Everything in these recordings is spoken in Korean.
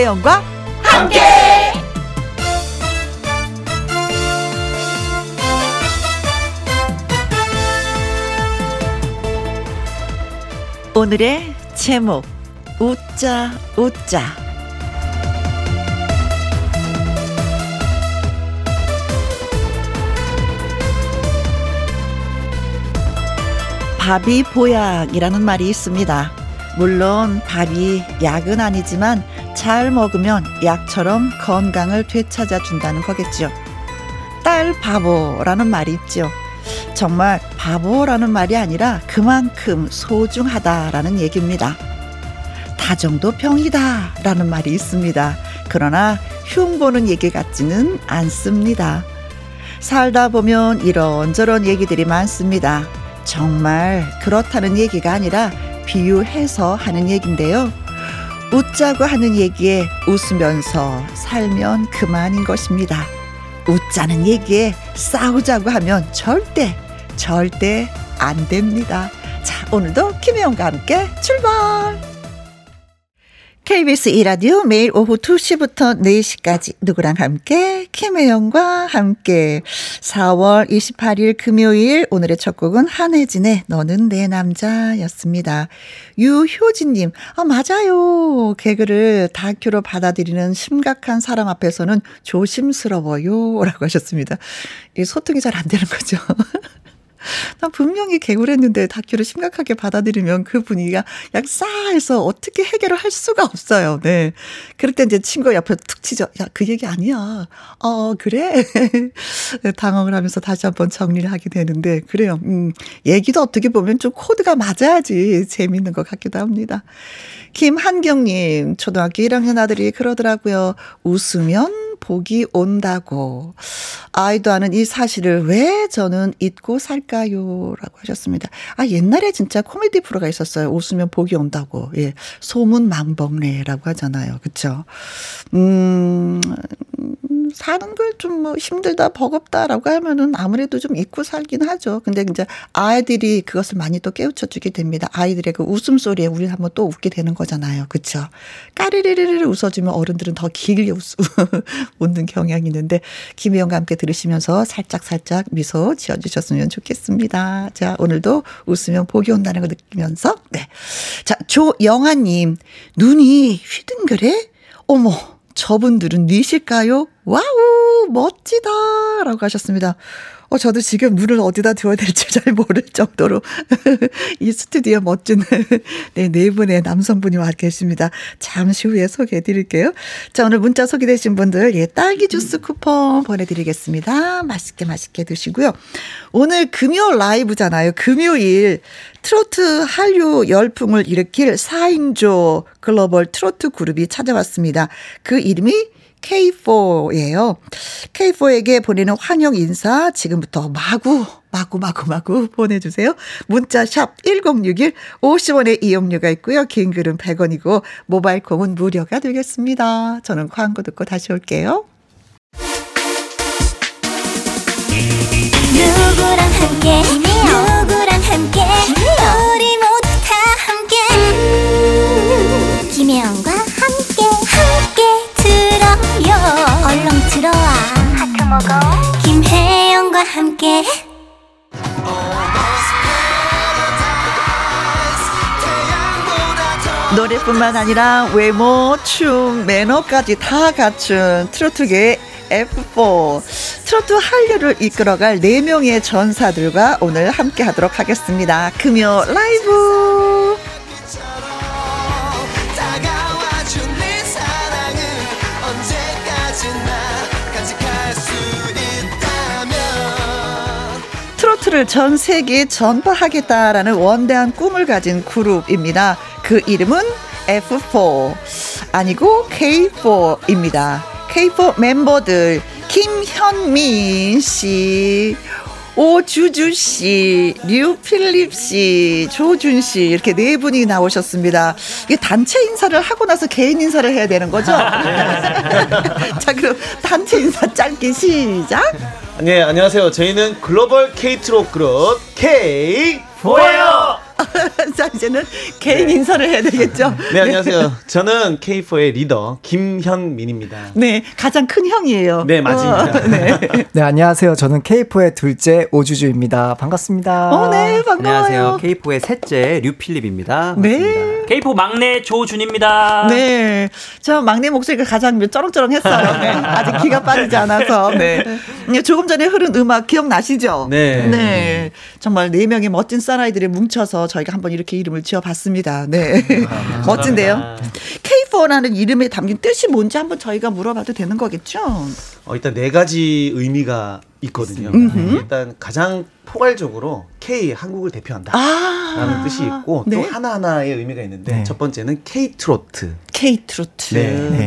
김혜영과 함께. 오늘의 제목 웃자 웃자 밥이 보약이라는 말이 있습니다. 물론 밥이 약은 아니지만 잘 먹으면 약처럼 건강을 되찾아 준다는 거겠죠. 딸 바보라는 말이 있죠. 정말 바보라는 말이 아니라 그만큼 소중하다라는 얘기입니다. 다정도 병이다라는 말이 있습니다. 그러나 흉 보는 얘기 같지는 않습니다. 살다 보면 이런저런 얘기들이 많습니다. 정말 그렇다는 얘기가 아니라 비유해서 하는 얘긴데요. 웃자고 하는 얘기에 웃으면서 살면 그만인 것입니다. 웃자는 얘기에 싸우자고 하면 절대, 절대 안 됩니다. 자, 오늘도 김혜영과 함께 출발! KBS 이라디오 매일 오후 2시부터 4시까지 누구랑 함께 김혜영과 함께 4월 28일 금요일 오늘의 첫 곡은 한혜진의 너는 내 남자였습니다. 유효진님 아 맞아요 개그를 다큐로 받아들이는 심각한 사람 앞에서는 조심스러워요 라고 하셨습니다. 이 소통이 잘 안 되는 거죠. 난 분명히 개구를 했는데 다큐를 심각하게 받아들이면 그 분위기가 약 싸해서 어떻게 해결을 할 수가 없어요. 네. 그럴 때 이제 친구 옆에 툭 치죠. 야, 그 얘기 아니야. 어, 그래? 당황을 하면서 다시 한번 정리를 하게 되는데, 그래요. 음, 얘기도 어떻게 보면 좀 코드가 맞아야지 재밌는 것 같기도 합니다. 김한경님, 초등학교 1학년 아들이 그러더라고요. 웃으면 복이 온다고. 아이도 아는 이 사실을 왜 저는 잊고 살까 요? 라고 하셨습니다. 아, 옛날에 진짜 코미디 프로가 있었어요. 웃으면 복이 온다고. 예. 소문 망범래라고 하잖아요. 그쵸? 음, 사는 걸 좀 뭐 힘들다, 버겁다라고 하면은 아무래도 좀 잊고 살긴 하죠. 근데 이제 아이들이 그것을 많이 또 깨우쳐 주게 됩니다. 아이들의 그 웃음소리에 우리 한번 또 웃게 되는 거잖아요. 그쵸? 까르르르르 웃어주면 어른들은 더 길게 웃, 웃는 경향이 있는데, 김혜영과 함께 들으시면서 살짝 살짝 미소 지어 주셨으면 좋겠습니다. 자, 오늘도 웃으면 복이 온다는 거 느끼면서, 네. 자, 조영아 님, 눈이 휘둥그래? 어머. 저분들은 뉘실까요? 와우, 멋지다! 라고 하셨습니다. 어, 저도 지금 눈을 어디다 두어야 될지 잘 모를 정도로 이 스튜디오 멋진 네, 네 분의 남성분이 와 계십니다. 잠시 후에 소개해 드릴게요. 자, 오늘 문자 소개되신 분들, 예, 딸기 주스 쿠폰 보내드리겠습니다. 맛있게 맛있게 드시고요. 오늘 금요 라이브잖아요. 금요일 트로트 한류 열풍을 일으킬 4인조 글로벌 트로트 그룹이 찾아왔습니다. 그 이름이 K4예요. K4에게 보내는 환영 인사 지금부터 마구 마구 마구 마구 보내주세요. 문자 샵 1061, 50원의 이용료가 있고요. 긴 글은 100원이고 모바일 콩은 무료가 되겠습니다. 저는 광고 듣고 다시 올게요. 누구랑 함께 누구랑 함께 우리 모두 다 함께 김혜영과 들어요 얼렁 들어와. 하트 먹어. 김혜영과 함께. 노래뿐만 아니라 외모, 춤, 매너까지 다 갖춘 트로트계의 F4 트로트 한류를 이끌어갈 4명의 전사들과 오늘 함께 하도록 하겠습니다. 금요 라이브 트로트를 전 세계에 전파하겠다라는 원대한 꿈을 가진 그룹입니다. 그 이름은 F4 아니고 K4입니다. K4 멤버들 김현민 씨, 오주주 씨, 류필립 씨, 조준 씨 이렇게 네 분이 나오셨습니다. 이게 단체 인사를 하고 나서 개인 인사를 해야 되는 거죠? 자, 그럼 단체 인사 짧게 시작. 네, 안녕하세요. 저희는 글로벌 K 트롯 그룹 K4예요. 자, 이제는 개인 네. 인사를 해야 되겠죠. 네, 안녕하세요. 저는 K4의 리더 김현민입니다. 네, 가장 큰 형이에요. 네, 맞습니다. 어, 네. 네, 안녕하세요. 저는 K4의 둘째 오주주입니다. 반갑습니다. 어, 네, 반가워요. 안녕하세요. K4의 셋째 류필립입니다. 네. K4 막내 조준입니다. 네. 저 막내 목소리가 가장 쩌렁쩌렁했어요. 네. 아직 기가 빠지지 않아서. 네. 조금 전에 흐른 음악 기억나시죠? 네. 네. 정말 네 명의 멋진 사나이들이 뭉쳐서 저희가 한번 이렇게 이름을 지어봤습니다. 네. 아, 멋진데요. K4라는 이름에 담긴 뜻이 뭔지 한번 저희가 물어봐도 되는 거겠죠? 어, 일단 네 가지 의미가 있거든요. 네, 일단 가장 포괄적으로 K 한국을 대표한다 아~ 라는 뜻이 있고 네. 또 하나하나의 의미가 있는데 네. 첫 번째는 K 트로트. K 트로트. 네. 네.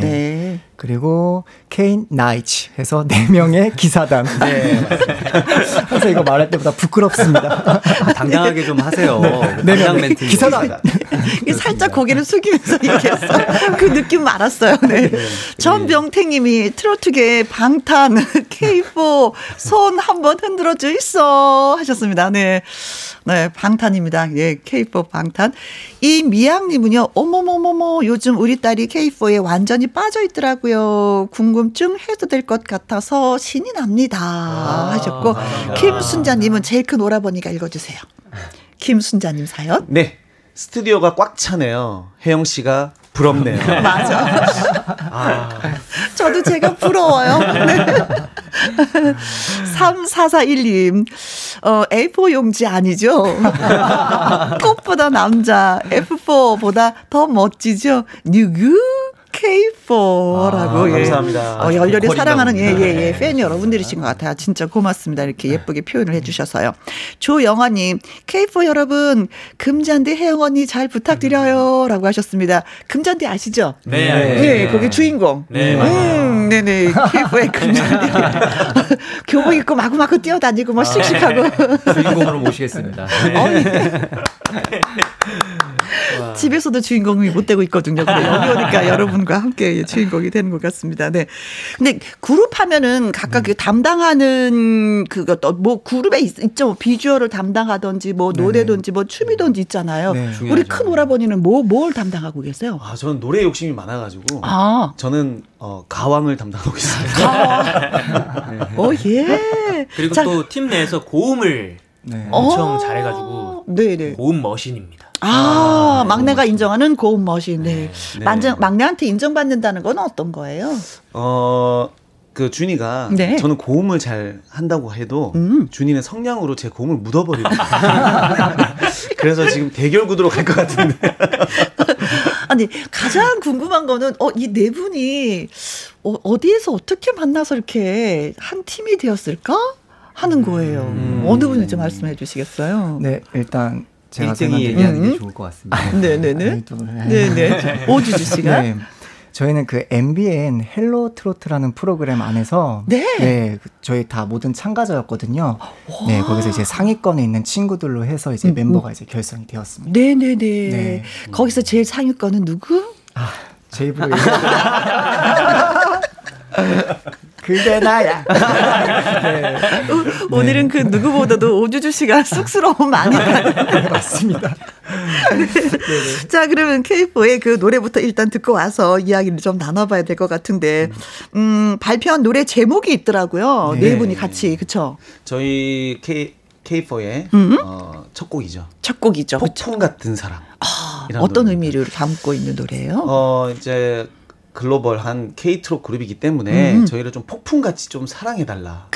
네. 그리고 케인 나이츠 해서 네 명의 기사단. 네. 그래서 이거 말할 때보다 부끄럽습니다. 당당하게 좀 하세요. 네, 명 멘트. 기사단. 살짝 고개를 숙이면서 얘기했어. 그 느낌 알았어요. 네. 네. 전병택님이 트로트계 방탄 K4 손 한번 흔들어 주 있어 하셨습니다. 네. 네, 방탄입니다. 예, K4 방탄. 이 미양님은요, 어머머머머, 요즘 우리 딸이 K4에 완전히 빠져 있더라고요. 궁금증 해도 될것 같아서 신이 납니다. 아, 하셨고, 아, 김순자님은 제일 큰 오라버니가 읽어주세요. 김순자님 사연. 네. 스튜디오가 꽉 차네요. 혜영 씨가 부럽네요. 맞아. 아. 저도 제가 부러워요. 네. 3441님, 어, A4 용지 아니죠? 꽃보다 남자, F4보다 더 멋지죠? 누구? K4라고 아, 예. 감사합니다. 어, 열렬히 사랑하는 예예예 예, 예, 팬 여러분들이신 것 같아요. 진짜 고맙습니다. 이렇게 예쁘게 표현을 해주셔서요. 조영아님 K4 여러분 금잔디 혜영 언니 잘 부탁드려요라고 하셨습니다. 금잔디 아시죠? 네. 네, 네 거기 주인공. 네. 음, 네네 K4의 금잔디. 교복 입고 마구마구 뛰어다니고 뭐 씩씩하고. 주인공으로 모시겠습니다. 어, 집에서도 주인공이 못 되고 있거든요. 여기 오니까 여러분 과 함께 주인공이 되는 것 같습니다. 네. 근데 그룹 하면은 각각 그 담당하는 그거 뭐 그룹에 있, 죠 비주얼을 담당하든지 뭐 네. 노래든지 뭐 춤이든지 있잖아요. 네. 우리 큰 오라버니는 뭐 뭘 담당하고 계세요? 아, 저는 노래 욕심이 많아가지고. 아. 저는 어, 가왕을 담당하고 있습니다. 가왕. 네. 어, 예. 그리고 또 팀 내에서 고음을 네. 엄청 어. 잘해가지고 네네. 고음 머신입니다. 아, 아 막내가 인정하는 고음 머신. 네. 네. 만정, 막내한테 인정받는다는 건 어떤 거예요? 어, 그 준이가 네. 저는 고음을 잘 한다고 해도 음. 준이는 성량으로 제 고음을 묻어버리고 그래서 지금 대결 구도로 갈 것 같은데. 아니 가장 궁금한 거는 어 이 네 분이 어, 어디에서 어떻게 만나서 이렇게 한 팀이 되었을까? 하는 거예요. 음. 어느 분이 좀 말씀해 주시겠어요? 네, 일단 제가 1등이 얘기하는 게 음. 좋을 것 같습니다. 아, 네네네. 네네. 오주주 씨가. 네. 저희는 그 MBN 헬로 트로트라는 프로그램 안에서 네, 네 저희 다 모든 참가자였거든요. 와. 네, 거기서 이제 상위권에 있는 친구들로 해서 이제 음, 멤버가 음. 이제 결성이 되었습니다. 네네네. 네. 거기서 제일 상위권은 누구? 아, 제 입으로 그게 나야. 네. 오, 늘은 그 누구보다도 오주주 씨가 쑥스러움 많이 네, 맞습니다. 네. 자, 그러면 K4의 그 노래부터 일단 듣고 와서 이야기를 좀 나눠봐야 될 것 같은데, 음, 발표한 노래 제목이 있더라고요. 네, 네 분이 같이, 그쵸? 저희 K, K4의 음? 어, 첫 곡이죠. 첫 곡이죠. 폭풍 같은 사람. 아, 어떤 의미를 담고 있는 노래예요? 어, 이제 글로벌한 케이트로 그룹이기 때문에 음. 저희를 좀 폭풍같이 좀 사랑해달라.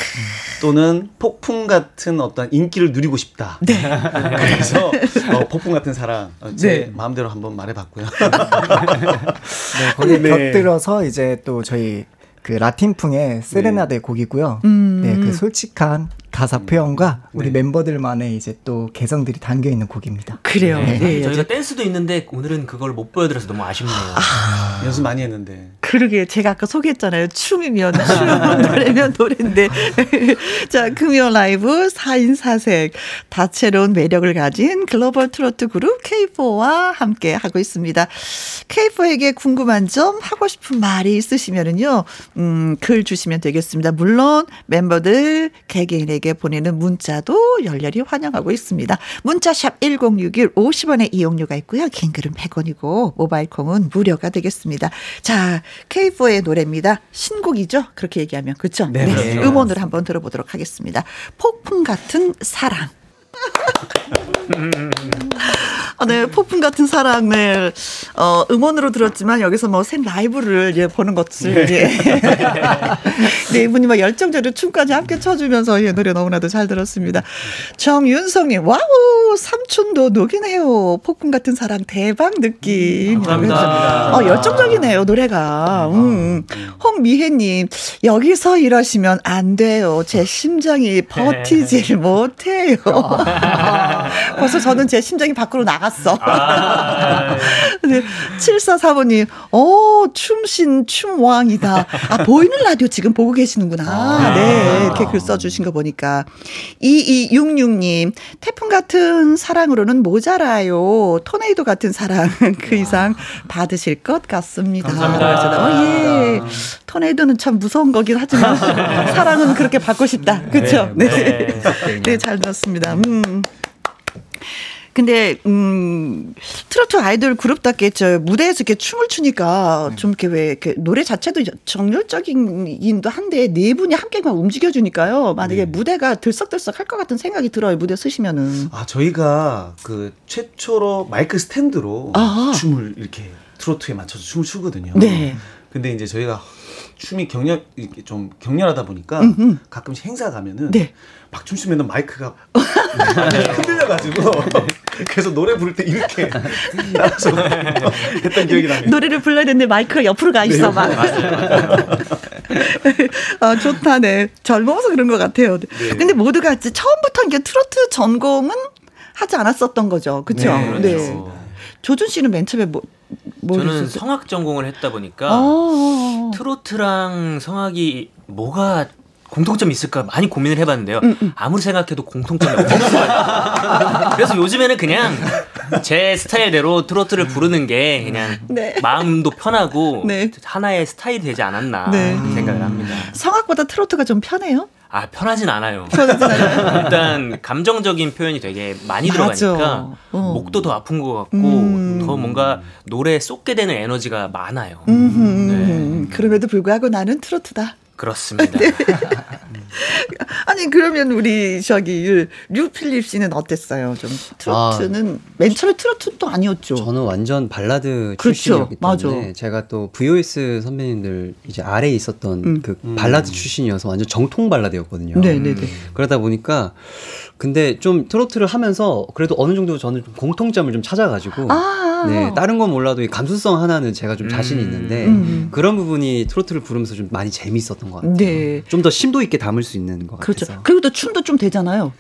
또는 폭풍 같은 어떤 인기를 누리고 싶다. 네. 그래서 어, 폭풍 같은 사랑 어, 제 네. 마음대로 한번 말해봤고요. 네, 거기 네. 곁들여서 이제 또 저희 그 라틴풍의 세레나데 네. 곡이고요. 음. 네, 그 솔직한 가사 음. 표현과 우리 네. 멤버들만의 이제 또 개성들이 담겨 있는 곡입니다. 그래요. 네. 네. 저희가 댄스도 있는데 오늘은 그걸 못 보여드려서 너무 아쉽네요. 아, 연습 많이 했는데. 그러게 제가 아까 소개했잖아요. 춤이면 춤, 노래면 노래인데. 자, 금요 라이브 4인 4색 다채로운 매력을 가진 글로벌 트로트 그룹 K4와 함께 하고 있습니다. K4에게 궁금한 점 하고 싶은 말이 있으시면은요. 음, 글 주시면 되겠습니다. 물론 멤버들 개개인에게 여러 분들께 보내는 문자도 열렬히 환영하고 있습니다. 문자샵 1061 50원의 이용료가 있고요. 긴 글은 100원이고 모바일 콩은 무료가 되겠습니다. 자, K4의 노래입니다. 신곡이죠? 그렇게 얘기하면 그렇죠? 네. 네. 음원을 한번 들어보도록 하겠습니다. 폭풍 같은 사랑. 아, 네, 폭풍 같은 사랑, 네, 어, 음원으로 들었지만 여기서 뭐 생 라이브를 예, 보는 것을, 네. 예. 네, 이분이 막 열정적으로 춤까지 함께 춰주면서 예, 노래 너무나도 잘 들었습니다. 정윤성님, 와우, 삼촌도 녹이네요. 폭풍 같은 사랑 대박 느낌. 감사합니다. 어, 열정적이네요, 노래가. 음. 홍미혜님, 여기서 이러시면 안 돼요. 제 심장이 버티질 못해요. 벌써 저는 제 심장이 밖으로 나 갔어. 아, 네. 7445님, 어, 춤신, 춤왕이다. 아, 보이는 라디오 지금 보고 계시는구나. 아. 네. 이렇게 글 써주신 거 보니까. 2266님, 태풍 같은 사랑으로는 모자라요. 토네이도 같은 사랑. 그 이상 받으실 것 같습니다. 감사합니다. 어, 예. 토네이도는 참 무서운 거긴 하지만 사랑은 그렇게 받고 싶다. 그렇죠? 네. 네. 네. 네, 잘 들었습니다. 음. 근데 음 트로트 아이돌 그룹답게 저 무대에서 이렇게 춤을 추니까 네. 좀 이렇게 왜 이렇게 노래 자체도 정열적인도 한데 네 분이 함께 막 움직여 주니까요. 만약에 네. 무대가 들썩들썩 할 것 같은 생각이 들어요. 무대 쓰시면은. 아 저희가 그 최초로 마이크 스탠드로 아하. 춤을 이렇게 트로트에 맞춰서 춤을 추거든요. 네. 근데 이제 저희가 춤이 격렬 이렇게 좀 격렬하다 보니까 음음. 가끔씩 행사 가면은 네. 막 춤추면 마이크가 흔들려가지고 그래서 노래 부를 때 이렇게 나와서 했던 기억이 납니다. 노래를 불러야 되는데 마이크가 옆으로 가 있어 네, 막. 아, 좋다네. 젊어서 그런 것 같아요. 네. 근데 모두가 처음부터 이게 트로트 전공은 하지 않았었던 거죠. 그렇죠? 네. 네. 조준 씨는 맨 처음에 뭐 저는? 성악 전공을 했다 보니까 아~ 트로트랑 성악이 뭐가 공통점이 있을까 많이 고민을 해봤는데요. 음, 음. 아무리 생각해도 공통점이 없어요. 그래서 요즘에는 그냥 제 스타일대로 트로트를 부르는 게 그냥 네. 마음도 편하고 네. 하나의 스타일이 되지 않았나 네. 생각을 합니다. 성악보다 트로트가 좀 편해요? 아 편하진 않아요. 편하진 않아요. 일단 감정적인 표현이 되게 많이 들어가니까 어. 목도 더 아픈 것 같고 음. 더 뭔가 노래에 쏟게 되는 에너지가 많아요. 네. 그럼에도 불구하고 나는 트로트다. 그렇습니다. 네. 아니 그러면 우리 저기 류필립 씨는 어땠어요? 좀 트로트는 아, 맨 처음에 트로트도 아니었죠. 저는 완전 발라드 그렇죠. 출신이었기 때문에 맞아. 제가 또 VOS 선배님들 이제 아래에 있었던 음. 그 발라드 출신이어서 완전 정통 발라드였거든요. 네네네. 네, 네. 그러다 보니까 근데 좀 트로트를 하면서 그래도 어느 정도 저는 좀 공통점을 좀 찾아가지고 아~ 네 다른 건 몰라도 이 감수성 하나는 제가 좀 자신이 음. 있는데 음. 그런 부분이 트로트를 부르면서 좀 많이 재밌었던 것 같아요. 네. 좀 더 심도 있게 담을 수 있는 것 그렇죠. 같아서. 그리고 또 춤도 좀 되잖아요.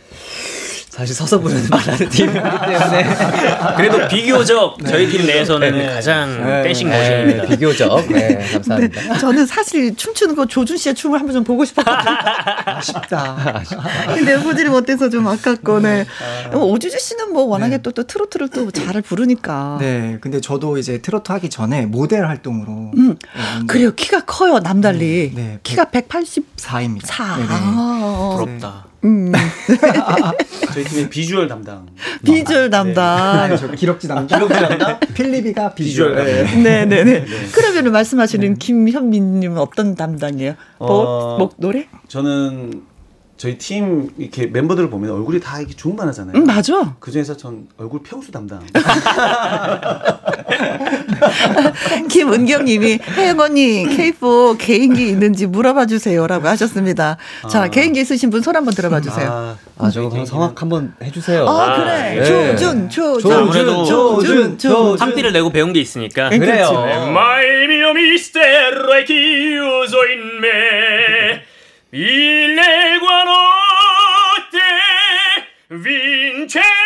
사실 서서 부르는 말하는 팀이기 때문에 그래도 비교적 네. 저희 팀 내에서는 네. 가장 네. 댄싱 머신입니다. 네. 비교적 네, 감사합니다. 네. 저는 사실 춤추는 거 조준 씨의 춤을 한번 좀 보고 싶었거든요. 아쉽다. 근데 보지를 못해서 좀 아깝고 네. 아. 오주주 씨는 뭐 워낙에 또, 또 트로트를 또 잘 부르니까. 네, 근데 저도 이제 트로트 하기 전에 모델 활동으로. 음. 그래요, 키가 커요 남달리. 음, 네, 키가 184입니다. 4. 아, 부럽다. 음. 저희 팀의 비주얼 담당. 비주얼 담당. 네, 저 기럭지 담당. 기럭지 담당. 필립이가 비주얼. 비주얼 네. 네, 네, 네. 그러면 말씀하시는 네. 김현민님은 어떤 담당이에요? 뭐, 어, 뭐 노래? 저는 저희 팀 이렇게 멤버들을 보면 얼굴이 다 이렇게 중반하잖아요. 음, 맞아. 그 중에서 전 얼굴 평수 담당. 김은경님이 혜영 언니 K4 개인기 있는지 물어봐 주세요라고 하셨습니다. 아. 자 개인기 있으신 분 손 한번 들어봐 주세요. 아, 아 저거 방 성악 한번 해주세요. 아, 그래. 네. 조준 조준 아무래도 조준 조준 한비를 내고 배운 게 있으니까. 그래요. Mistero è chiuso in me. illegua Chance!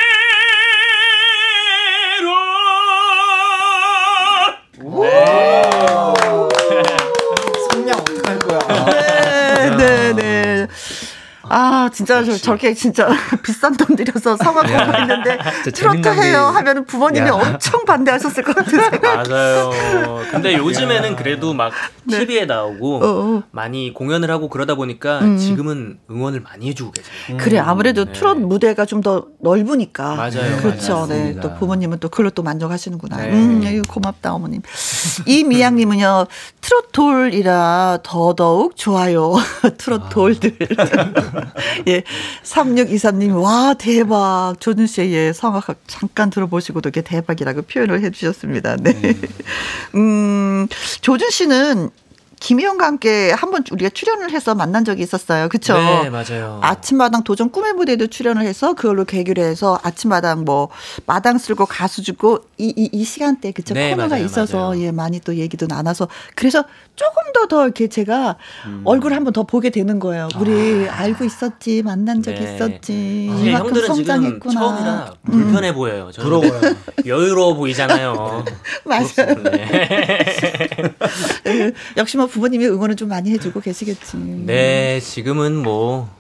진짜 저, 저렇게 진짜 비싼 돈 들여서 성악 공부했는데 트로트 해요 하면 부모님이 야. 엄청 반대하셨을 것 같은 생각. 맞아요. 근데 요즘에는 그래도 막 네. TV에 나오고 어, 어. 많이 공연을 하고 그러다 보니까 음. 지금은 응원을 많이 해주고 계세요. 음. 그래 아무래도 네. 트롯 무대가 좀 더 넓으니까. 맞아요. 그렇죠. 네. 또 부모님은 또 그걸로 또 만족하시는구나. 네. 음, 고맙다 어머님. 이미양님은요 트롯 돌이라 더더욱 좋아요. 트롯 아. 돌들. 예. 3623님, 와, 대박. 조준 씨의 성악 잠깐 들어보시고도 이게 대박이라고 표현을 해 주셨습니다. 네. 네. 음, 조준 씨는 김희영과 함께 한 번 우리가 출연을 해서 만난 적이 있었어요. 그쵸? 네, 맞아요. 아침마당 도전 꿈의 무대도 출연을 해서 그걸로 계기로 해서 아침마당 뭐 마당 쓸고 가수 주고 이, 이, 이 시간대 그쵸? 네, 코너가 맞아요, 있어서 맞아요. 예, 많이 또 얘기도 나눠서 그래서 조금 더더 이렇게 제가 음. 얼굴 한번 더 보게 되는 거예요. 우리 아. 알고 있었지, 만난 적이 네. 있었지. 아, 이만큼 성장했구나. 처음이라 불편해 음. 보여요. 부러워요. 여유로워 보이잖아요. 맞아요. 네. 역시 뭐 부모님이 응원을 좀 많이 해주고 계시겠지. 네, 지금은 뭐,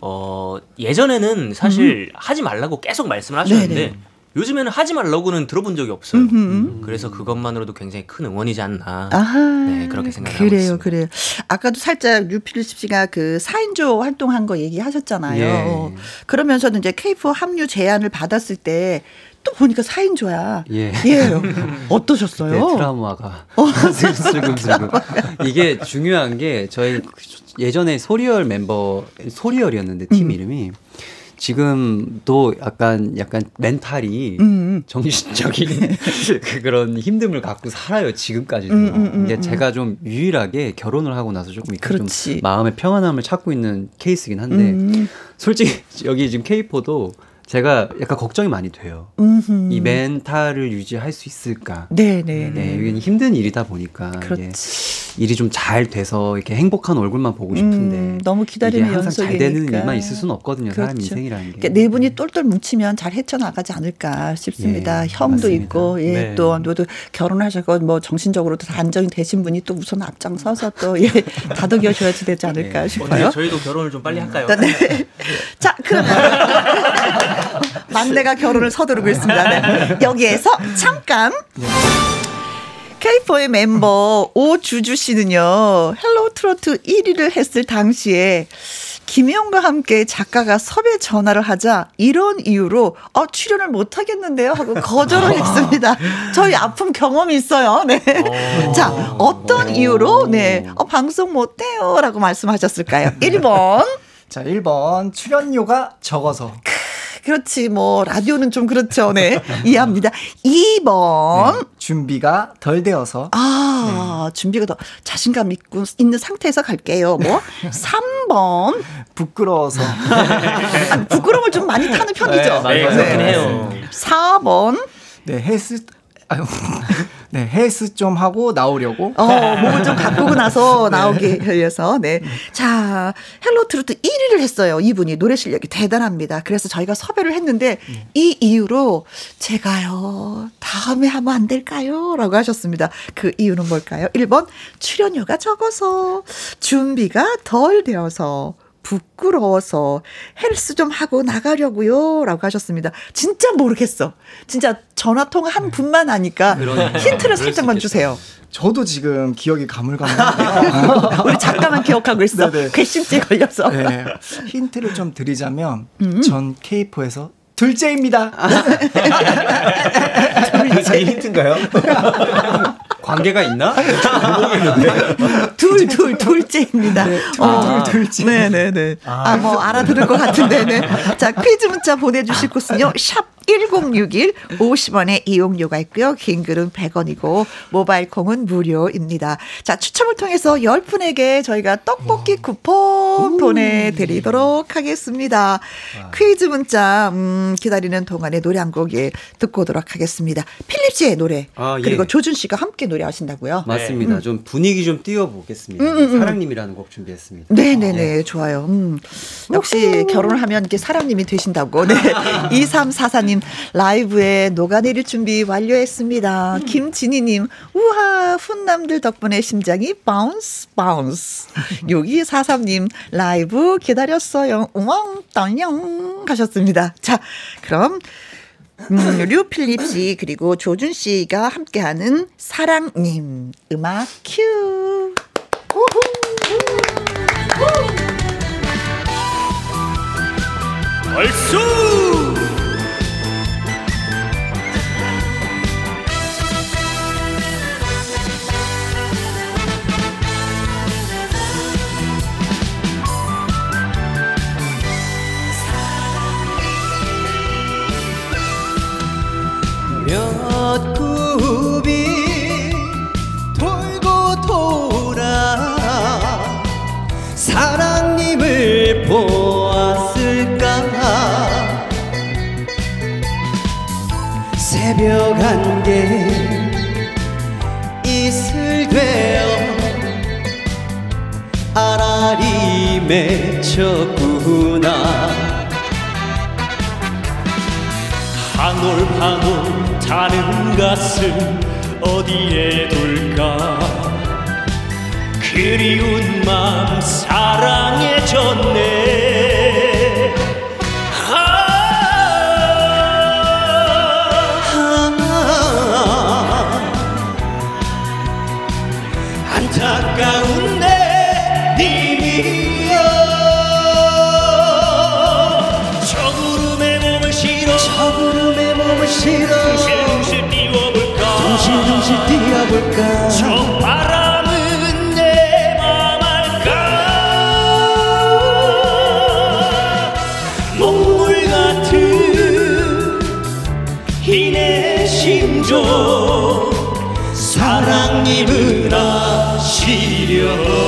어, 예전에는 사실 음. 하지 말라고 계속 말씀을 하셨는데, 네네. 요즘에는 하지 말라고는 들어본 적이 없어요. 음흠. 그래서 그것만으로도 굉장히 큰 응원이지 않나. 아하, 네, 그렇게 생각하고 그래요, 있습니다. 그래요. 아까도 살짝 류필립 씨가 그 4인조 활동한 거 얘기하셨잖아요. 예. 그러면서도 이제 K4 합류 제안을 받았을 때 또 보니까 4인조야. 예. 예. 어떠셨어요? 트라우마가. 어. 슬금슬금. 이게 중요한 게 저희 예전에 소리얼 멤버, 소리얼이었는데 팀 음. 이름이 지금도 약간 약간 멘탈이 음. 음. 정신적인 그 그런 힘듦을 갖고 살아요 지금까지도. 음, 음, 음 음. 제가 좀 유일하게 결혼을 하고 나서 조금 이렇게 좀 마음의 평안함을 찾고 있는 케이스긴 한데 솔직히 여기 지금 케이포도 제가 약간 걱정이 많이 돼요. 음흠. 이 멘탈을 유지할 수 있을까? 네, 네, 네. 이게 힘든 일이다 보니까 이게 일이 좀 잘 돼서 이렇게 행복한 얼굴만 보고 싶은데 음, 너무 기다리는 항상 잘 되는 일만 있을 수는 없거든요. 그렇죠. 사람 인생이라는 게. 그러니까 네 분이 똘똘 뭉치면 잘 헤쳐나가지 않을까 싶습니다. 예, 형도 맞습니다. 있고 예, 네. 또 모두 결혼하셨고 뭐 정신적으로도 다 안정이 되신 분이 또 우선 앞장서서 또 예, 다독여 줘야지 되지 않을까 네. 싶어요. 저희도 결혼을 좀 빨리 할까요? 네. 자, 그러면 막내가 결혼을 서두르고 있습니다. 네. 여기에서 잠깐. K4의 멤버 오주주 씨는요, 헬로 트로트 1위를 했을 당시에 김혜영과 함께 작가가 섭외 전화를 하자 이런 이유로 어, 출연을 못 하겠는데요 하고 거절을 했습니다. 저희 아픔 경험이 있어요. 네. 자, 어떤 이유로 네. 어, 방송 못 해요라고 말씀하셨을까요? 1번. 자, 1번 출연료가 적어서. 그렇지. 뭐 라디오는 좀 그렇죠. 네. 이해합니다. 2번 네. 준비가 덜 되어서 아, 네. 준비가 더 자신감 있고 있는 상태에서 갈게요. 뭐 3번 부끄러워서 아니, 부끄러움을 좀 많이 타는 편이죠. 네, 네. 네. 해요. 4번 네, 헬스 아유, 네, 헬스 좀 하고 나오려고. 어, 몸을 좀 가꾸고 나서 네. 나오기 위해서. 네. 자, 헬로 트로트 1위를 했어요. 이분이 노래 실력이 대단합니다. 그래서 저희가 섭외를 했는데 네. 이 이유로 제가요, 다음에 하면 안 될까요? 라고 하셨습니다. 그 이유는 뭘까요? 1번, 출연료가 적어서, 준비가 덜 되어서, 부끄러워서 헬스 좀 하고 나가려고요. 라고 하셨습니다. 진짜 모르겠어. 진짜 전화통화 한 분만 아니까 힌트를 살짝만 주세요. 저도 지금 기억이 가물가물해요. 우리 작가만 기억하고 있어. 네네. 괘씸죄 걸려서. 네. 힌트를 좀 드리자면 음. 전 K4에서 둘째입니다. 둘째 힌트인가요? 관계가 있나? 둘, 둘, 둘째입니다. 네, 둘, 아, 둘, 둘째. 네네네. 아, 아, 뭐, 알아들을 것 같은데, 네. 자, 퀴즈 문자 보내주실 곳은요, 샵 1061 50원의 이용료가 있고요. 긴 글은 100원이고 모바일 콩은 무료입니다. 자, 추첨을 통해서 10분에게 저희가 떡볶이 쿠폰 보내드리도록 하겠습니다. 퀴즈 문자 음, 기다리는 동안에 노래 한 곡 예, 듣고 오도록 하겠습니다. 필립 씨의 노래 아, 예. 그리고 조준 씨가 함께 노래 하신다고요? 맞습니다. 네. 좀 분위기 좀 띄워보겠습니다. 음, 음, 음. 사랑님이라는 곡 준비했습니다. 네네네 아, 좋아요. 음. 역시 결혼을 하면 이렇게 사랑님이 되신다고. 네. 2344님 라이브에 녹아내릴 준비 완료했습니다. 음. 김진희님, 우와, 훈남들 덕분에 심장이 bounce, bounce. 여기 사삼님, 라이브 기다렸어요. 우왕, 떨령. 하셨습니다. 자, 그럼, 음, 류필립 씨, 그리고 조준 씨가 함께하는 사랑님, 음악 큐. 얼쑤! 맺혔구나. 한올 한올 타는 가슴 어디에 둘까? 그리운 마음 사랑해졌네 둥실둥실 뛰어볼까? 저 바람은 내맘 알까? 먹물 같은 이내 심정 사랑님을 아시려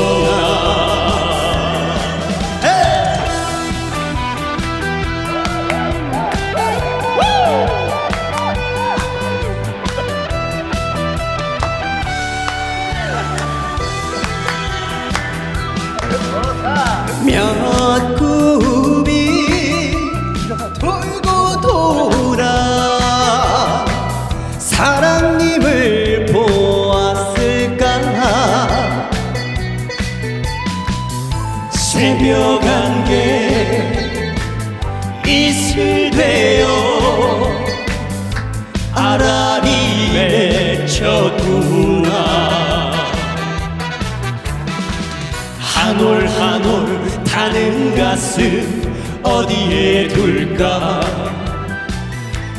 둘까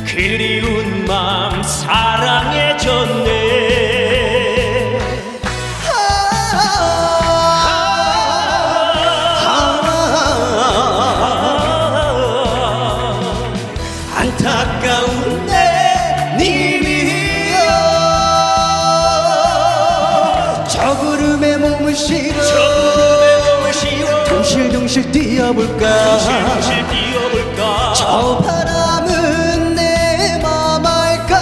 그리운 마음 사랑해졌네. 안타까운 내 님이여. 저 구름에 몸을 실어. 저 구름에 몸을 실어. 둥실둥실 뛰어볼까? 뛰어볼까 저 바람은 내 맘 알까?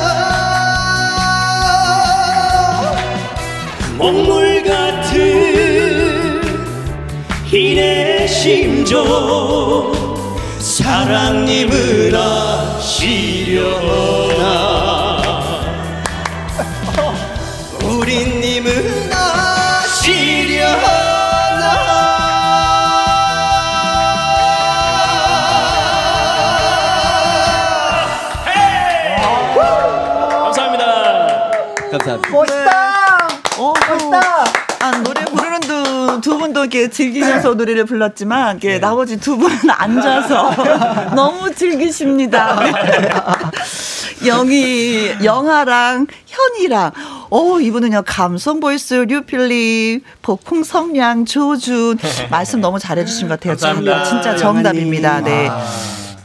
먹물 같은 이내 심정 사랑님을 아시려 감사합니다. 멋있다. 어, 멋있다. 아, 노래 부르는 두, 두 분도 이렇게 즐기면서 노래를 불렀지만, 이렇게 나머지 두 분은 앉아서 너무 즐기십니다. 영희, 영아랑 현이랑, 어, 이분은요, 감성 보이스, 류필립, 폭풍 성량, 조준. 말씀 너무 잘해주신 것 같아요. 감사합니다. 진짜 정답입니다. 네.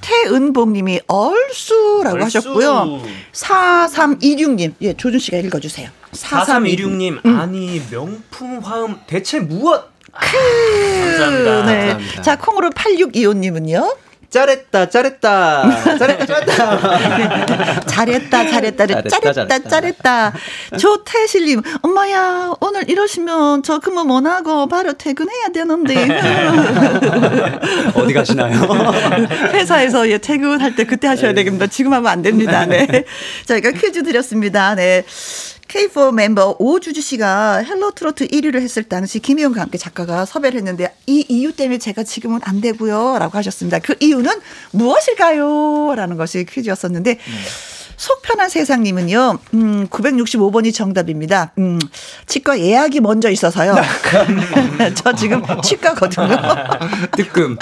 태은봉님이 얼쑤라고 얼쑤. 하셨고요. 4326님, 예, 조준 씨가 읽어주세요. 4326님 음. 아니 명품 화음 대체 무엇? 아, 감사합니다. 네. 감사합니다. 자, 콩으로 8625님은요. 잘했다, 잘했다, 잘했다, 잘했다. 잘했다, 잘했다, 잘했다, 잘했다. 조태실님, 엄마야, 오늘 이러시면 저 근무 못 하고 바로 퇴근해야 되는데. 어디 가시나요? 회사에서 예, 퇴근할 때 그때 하셔야 되겠습니다. 지금 하면 안 됩니다. 네. 저희가 퀴즈 드렸습니다. 네. K4 멤버 오주주 씨가 헬로 트로트 1위를 했을 당시 김혜영과 함께 작가가 섭외를 했는데 이 이유 때문에 제가 지금은 안 되고요. 라고 하셨습니다. 그 이유는 무엇일까요? 라는 것이 퀴즈였었는데 네. 속 편한 세상님은요, 음, 965번이 정답입니다. 음, 치과 예약이 먼저 있어서요. 저 지금 치과거든요. 뜨끔.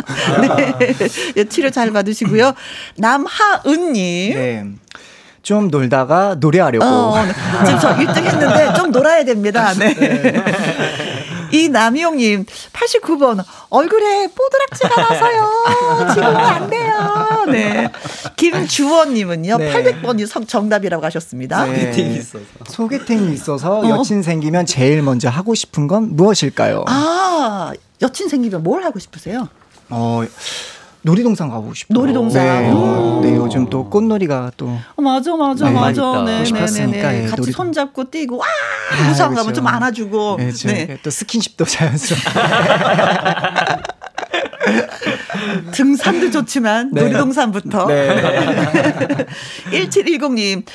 네. 치료 잘 받으시고요. 남하은님. 네. 좀 놀다가 노래하려고. 어, 네. 지금 저 1등 했는데 좀 놀아야 됩니다. 네. 네. 이 남용님 89번 얼굴에 뽀드락지가 나서요. 지금은 안 돼요. 네. 김주원님은요 네. 800번이 정답이라고 하셨습니다. 네. 소개팅이 있어서. 소개팅이 있어서 어? 여친 생기면 제일 먼저 하고 싶은 건 무엇일까요? 아 여친 생기면 뭘 하고 싶으세요? 어. 놀이동산 가보고 싶어요. 놀이동산. 네, 어, 네, 요즘 또 꽃놀이가 또. 어, 맞아, 맞아, 네, 맞아. 네, 네, 네, 네. 같이 놀이... 손 잡고 뛰고, 와! 아, 가면 그렇죠. 좀 안아주고. 네, 네. 또 스킨십도 자연스럽게. 등산도 좋지만 네. 놀이동산부터. 네. 1710님.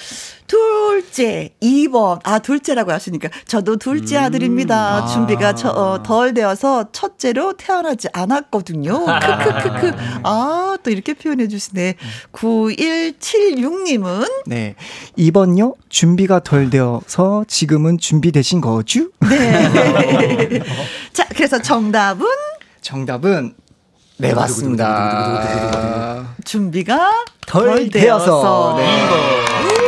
둘째, 2번. 아, 둘째라고 하시니까. 저도 둘째 음, 아들입니다. 아. 준비가 저, 어, 덜 되어서 첫째로 태어나지 않았거든요. 크크크크. 아, 또 이렇게 표현해 주시네. 9176님은? 네. 2번요. 준비가 덜 되어서 지금은 준비되신 거죠? 네. 자, 그래서 정답은? 정답은 네, 맞습니다. 준비가 덜, 덜 되어서. 되어서. 네.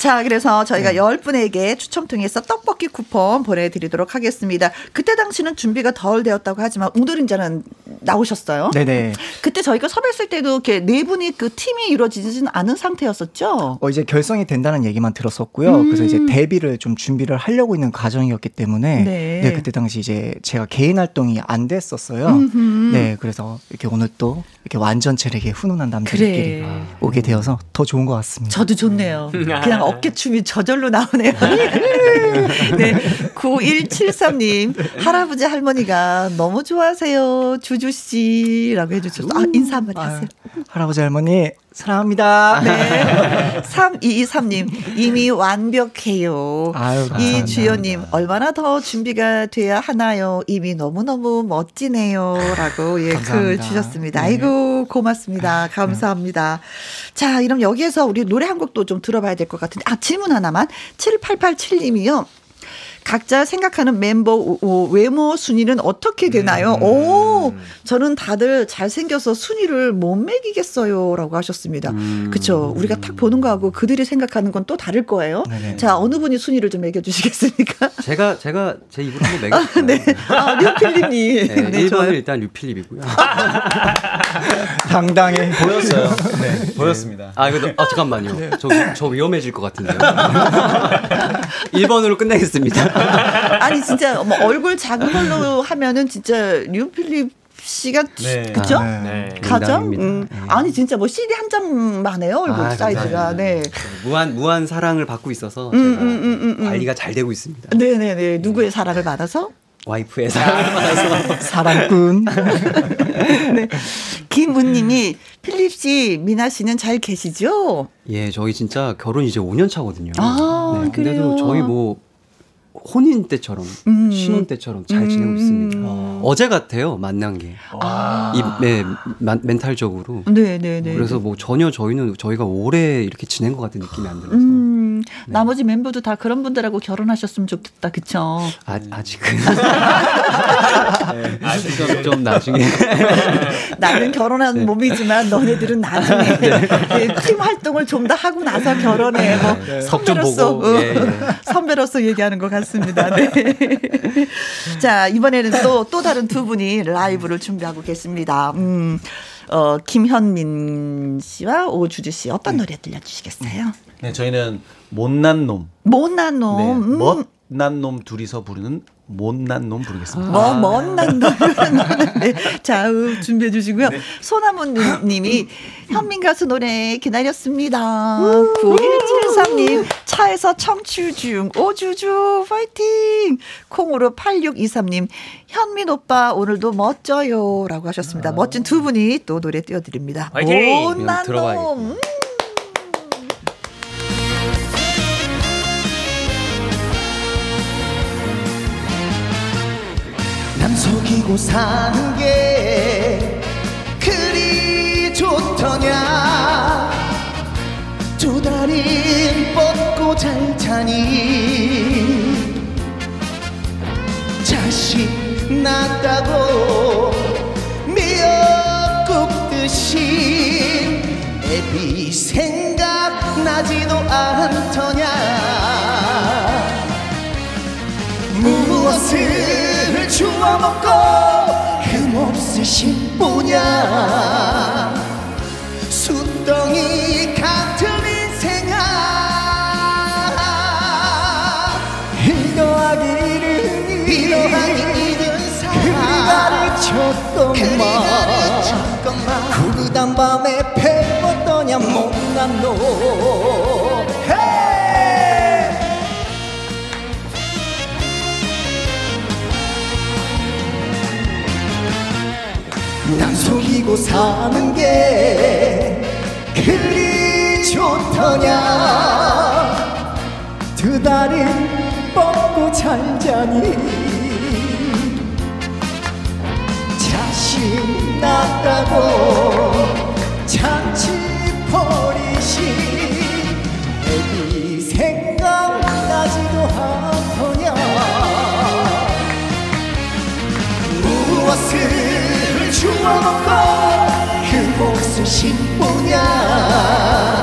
자, 그래서 저희가 네. 10분에게 추첨 통해서 떡볶이 쿠폰 보내드리도록 하겠습니다. 그때 당시는 준비가 덜 되었다고 하지만 웅돌인자는 나오셨어요. 네네. 그때 저희가 섭외했을 때도 이렇게 네 분이 그 팀이 이루어지지는 않은 상태였었죠. 어, 이제 결성이 된다는 얘기만 들었었고요. 음. 그래서 이제 데뷔를 좀 준비를 하려고 있는 과정이었기 때문에 네. 네 그때 당시 이제 제가 개인 활동이 안 됐었어요. 음흠. 네, 그래서 이렇게 오늘 또 이렇게 완전체 이렇게 훈훈한 남자들끼리 그래. 오게 되어서 더 좋은 것 같습니다. 저도 좋네요. 그냥 어깨춤이 저절로 나오네요. 네. 9173님, 할아버지 할머니가 너무 좋아하세요. 주주씨라고 해주셨어. 아, 인사 한번 하세요. 할아버지 할머니, 사랑합니다. 네. 3223님, 이미 완벽해요. 아유, 이주연님, 얼마나 더 준비가 돼야 하나요? 이미 너무너무 멋지네요. 라고, 예, 글 주셨습니다. 네. 아이고, 고맙습니다. 감사합니다. 네. 자, 그럼 여기에서 우리 노래 한 곡도 좀 들어봐야 될 것 같은데, 아, 질문 하나만. 7887님이요. 각자 생각하는 멤버 외모 순위는 어떻게 되나요? 음. 오, 저는 다들 잘생겨서 순위를 못 매기겠어요. 라고 하셨습니다. 음. 그쵸. 우리가 딱 보는 거하고 그들이 생각하는 건 또 다를 거예요. 네네. 자, 어느 분이 순위를 좀 매겨주시겠습니까? 제가, 제가 제 입으로 한번 매겨볼까요? 아, 네. 아, 류필립님. 네, 네, 1번은 일단 류필립이고요. 당당해. 보였어요. 네, 보였습니다. 아, 이거, 아, 잠깐만요. 네. 저, 저 위험해질 것 같은데요. 1번으로 끝내겠습니다. 아니 진짜 뭐 얼굴 작은 걸로 하면은 진짜 류필립 씨가 네. 그죠? 아, 네. 가장 음. 네. 아니 진짜 뭐 CD 한 장만 해요 얼굴 아, 사이즈가 네 무한 무한 사랑을 받고 있어서 음, 제가 음, 음, 음, 음. 관리가 잘 되고 있습니다. 네네네 네. 누구의 사랑을 받아서? 와이프의 사랑을 받아서 사랑꾼. 네. 김은님이 필립 씨, 미나 씨는 잘 계시죠? 예, 저희 진짜 결혼 이제 5년 차거든요. 아, 네, 근데도 저희 뭐 혼인 때처럼 음. 신혼 때처럼 잘 지내고 음. 있습니다. 아. 어제 같아요 만난 게. 아. 이 네, 멘탈적으로. 네, 네, 네. 그래서 뭐 전혀 저희는 저희가 오래 이렇게 지낸 것 같은 느낌이 안 들어서. 음. 네. 나머지 멤버도 다 그런 분들하고 결혼하셨으면 좋겠다, 그쵸? 아, 아직은. 네, 아직은 좀 나중에. 나는 결혼한 네. 몸이지만 너네들은 나중에 네. 네팀 활동을 좀 더 하고 나서 결혼해. 뭐 네. 석좀 보고. 어, 예, 예. 선배로서 얘기하는 것 같습니다. 같습니다. 네. 자, 이번에는 또, 또 다른 두 분이 라이브를 준비하고 계십니다. 음, 어, 김현민 씨와 오주주 씨 어떤 네. 노래 들려주시겠어요? 네, 저희는 못난 놈. 못난 놈. 네, 멋 못난 놈 둘이서 부르는 못난 놈 부르겠습니다. 뭐, 못난 놈. 네. 자, 준비해 주시고요. 네. 소나문 님이 현민 가수 노래 기다렸습니다. 9173님, 차에서 청취 중, 오주주, 파이팅! 콩으로 8623님, 현민 오빠 오늘도 멋져요. 라고 하셨습니다. 아. 멋진 두 분이 또 노래 띄워드립니다. 파이팅! 못난 놈. 남 속이고 사는 게 그리 좋더냐? 두 다리 뻗고 잘 자니? 자식 낳았다고 미역국 듯이 애비 생각나지도 않더냐 주워 먹고 흠없으신 분야. 숫덩이 같은 인생아. 이러하기를 이러하기 이른 사람 그리 가르쳤건만. 구르단 밤에 배웠더냐 못난 놈 남 속이고 사는 게 그리 좋더냐? 두 다리 뻗고 잘 자니? 자신 났다고 잔치 버리시 주워먹고 그 몫을 신보냐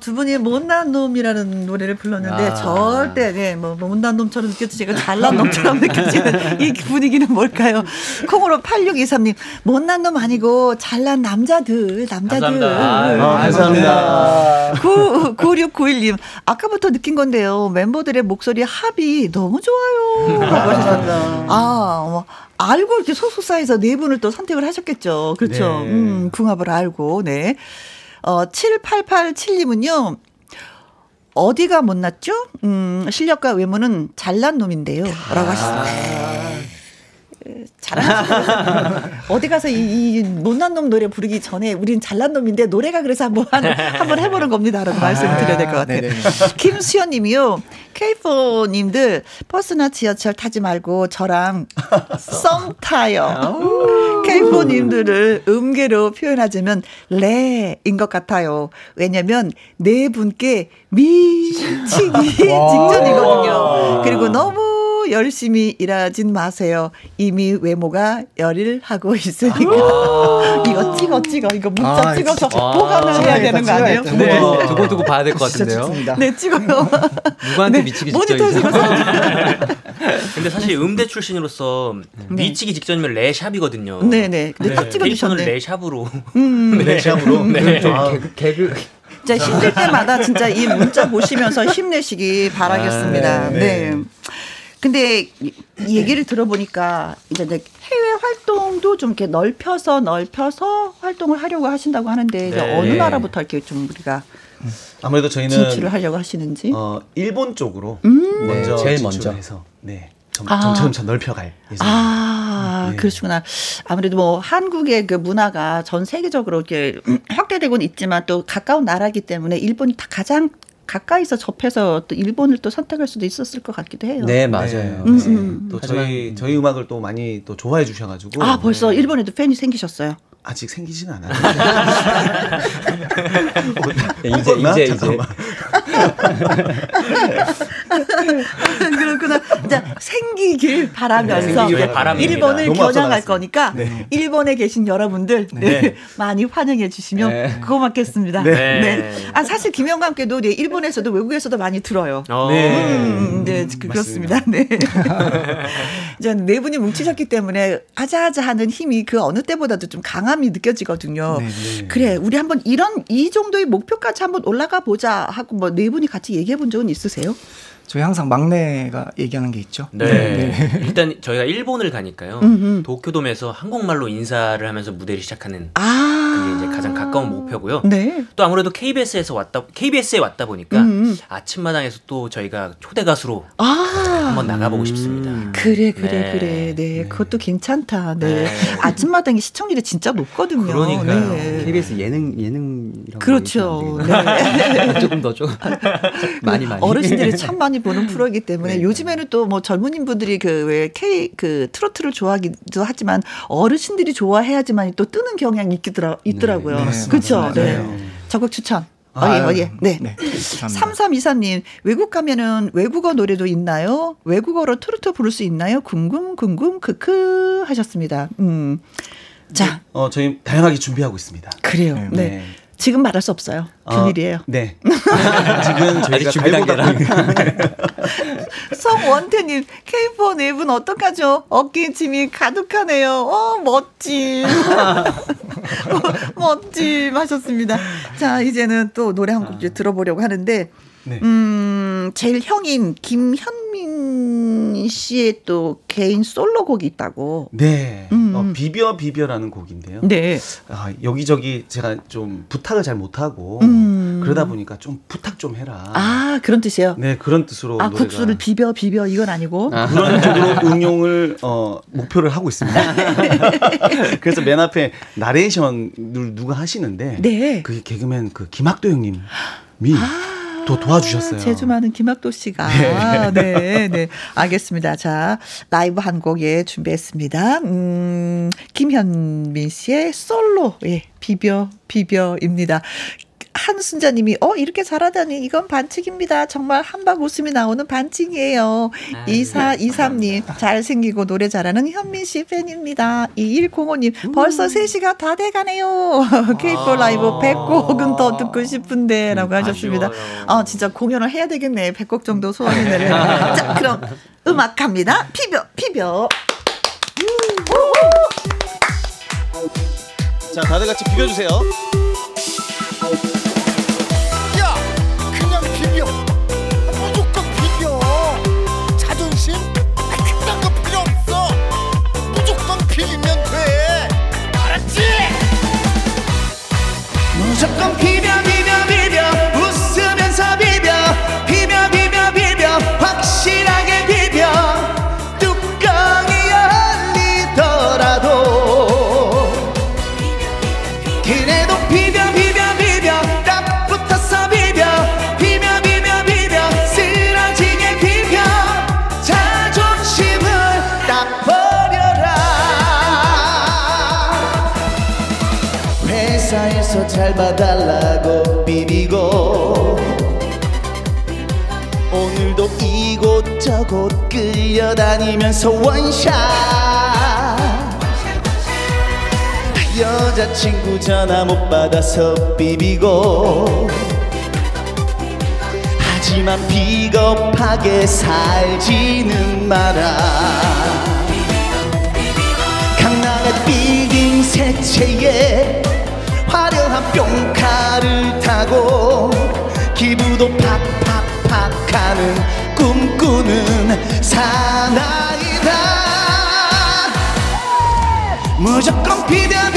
두 분이 못난 놈이라는 노래를 불렀는데 아. 절대 네, 뭐, 뭐 못난 놈처럼 느껴지지가 잘난 놈처럼 느껴지는 이 분위기는 뭘까요? 콩으로 8623님 못난 놈 아니고 잘난 남자들 남자들 감사합니다. 아, 감사합니다. 9, 9691님 아까부터 느낀 건데요. 멤버들의 목소리 합이 너무 좋아요. 감사합니다. 아, 뭐 알고 이렇게 소속사에서 네 분을 또 선택을 하셨겠죠. 그렇죠. 네. 음, 궁합을 알고 네. 어, 7887님은요. 어디가 못났죠? 음, 실력과 외모는 잘난 놈인데요. 라고 아. 하셨습니다. 잘하는 어디 가서 이, 이, 못난 놈 노래 부르기 전에 우린 잘난 놈인데 노래가 그래서 한번 한번 해보는 겁니다라고 아, 말씀을 드려야 될 것 같아요. 김수현 님이요. 케이포 님들 버스나 지하철 타지 말고 저랑 썸 타요. 케이포 님들을 음계로 표현하자면 레인 것 같아요. 왜냐면 네 분께 미치기 직전이거든요. 그리고 너무 열심히 일하진 마세요. 이미 외모가 열일하고 있으니까. 이거 찍어 찍어 이거 문자 아, 찍어서 보관을 해야 되는 거 아니에요? 네. 두고 두고 봐야 될 것 같은데요. 네 찍어요. 누구한테 네, 미치기 직전이죠? 근데 사실 음대 출신으로서 네. 미치기 직전이면 레샵이거든요. 네네. 근데 딱 찍어주셨네. 레샵으로. 음, 네. 레샵으로. 네. 아, 개그, 개그. 진짜 힘들 때마다 진짜 이 문자 보시면서 힘내시기 바라겠습니다. 아, 네. 네. 근데 얘기를 들어보니까 이제 해외 활동도 좀 이렇게 넓혀서 넓혀서 활동을 하려고 하신다고 하는데 네. 어느 나라부터 이렇게 좀 우리가 아무래도 저희는 진출을 하려고 하시는지 어, 일본 쪽으로 음. 먼저 네, 제일 먼저 해서 네. 점, 아. 점점 넓혀갈 예정입니다. 아, 네. 그러시구나. 아무래도 뭐 한국의 그 문화가 전 세계적으로 이렇게 확대되고는 있지만 또 가까운 나라기 때문에 일본이 다 가장 가까이서 접해서 또 일본을 또 선택할 수도 있었을 것 같기도 해요. 네, 맞아요. 네. 음, 음. 또 저희 저희 음악을 또 많이 또 좋아해 주셔가지고 아 벌써 네. 일본에도 팬이 생기셨어요. 아직 생기진 않아요. 네, 이제 이제 이제 그렇구나. 자, 생기길 바라면서 네, 일본을 겨냥할 거니까 네. 일본에 계신 여러분들 네. 네. 많이 환영해 주시면 네. 고맙겠습니다. 네. 네. 아 사실 김영과 함께도 일본에서도 외국에서도 많이 들어요. 어. 네. 음, 네, 그렇습니다. 네. 이제 네 분이 뭉치셨기 때문에 아자아자 하는 힘이 그 어느 때보다도 좀 강 함이 느껴지거든요. 그래, 우리 한번 이런 이 정도의 목표까지 한번 올라가 보자 하고 뭐 네 분이 같이 얘기해 본 적은 있으세요? 저희 항상 막내가 얘기하는 게 있죠. 네. 네. 일단 저희가 일본을 가니까요. 음흠. 도쿄돔에서 한국말로 인사를 하면서 무대를 시작하는 아~ 그게 이제 가장 가까운 목표고요. 네. 또 아무래도 KBS에서 왔다 KBS에 왔다 보니까 음음. 아침마당에서 또 저희가 초대 가수로 아~ 한번 나가보고 싶습니다. 음. 그래 그래 네. 그래. 네. 네. 그것도 괜찮다. 네. 네. 아침마당이 시청률이 진짜 높거든요. 그러니까요. 네. KBS 예능 예능이라고 그렇죠. 네. 조금 더좀 많이 많이 어르신들이 참 많이 보는 프로이기 때문에 네. 요즘에는 또 뭐 젊은이 분들이 그왜 K 그 트로트를 좋아하기도 하지만 어르신들이 좋아해야지만 또 뜨는 경향이 있더라, 있더라고요. 네. 그렇죠. 네. 적극 추천. 아, 예, 어, 예. 네. 네. 3323님, 외국 가면은 외국어 노래도 있나요? 외국어로 트로트 부를 수 있나요? 궁금, 궁금, 크크 하셨습니다. 음. 자. 어, 저희 다양하게 준비하고 있습니다. 그래요. 네. 네. 지금 말할 수 없어요. 비밀이에요. 어, 네. 지금 저희가 준비보다 성원태님 K4 네분 어떡하죠? 어깨 짐이 가득하네요. 어 멋짐. 멋짐 하셨습니다. 자 이제는 또 노래 한곡 아. 들어보려고 하는데 네. 음, 제일 형인 김현민 씨의 또 개인 솔로곡이 있다고. 네. 음. 어, 비벼 비벼라는 곡인데요. 네. 아, 여기저기 제가 좀 부탁을 잘 못하고 음. 그러다 보니까 좀 부탁 좀 해라. 아, 그런 뜻이에요? 네, 그런 뜻으로. 아, 노래가. 국수를 비벼 비벼 이건 아니고. 아. 그런 쪽으로 응용을 어, 목표를 하고 있습니다. 그래서 맨 앞에 나레이션을 누가 하시는데 네. 그게 개그맨 그 김학도 형님이 아. 또 도와주셨어요. 제주 많은 김학도 씨가. 네. 네, 네. 알겠습니다. 자, 라이브 한 곡 예, 준비했습니다. 음, 김현민 씨의 솔로, 예, 비벼, 비벼입니다. 한순자님이 어 이렇게 잘하다니 이건 반칙입니다. 정말 한박 웃음이 나오는 반칙이에요. 아, 이사 네. 이삼님 잘생기고 노래 잘하는 현민 씨 팬입니다. 2105님 음. 벌써 3 시가 다 돼가네요. K4 라이브 100곡은 더 듣고 싶은데라고 음, 하셨습니다. 아 진짜 공연을 해야 되겠네. 100곡 정도 소원이네요. 자 그럼 음악 갑니다. 피벼 피벼. 자 다들 같이 비벼주세요. 무 잘 봐달라고 비비고 오늘도 이곳저곳 끌려다니면서 원샷 여자친구 전화 못 받아서 비비고 하지만 비겁하게 살지는 마라. 강남의 빌딩 화려한 뿅카를 타고 기부도 팍팍팍 하는 꿈꾸는 사나이다. 무조건 비벼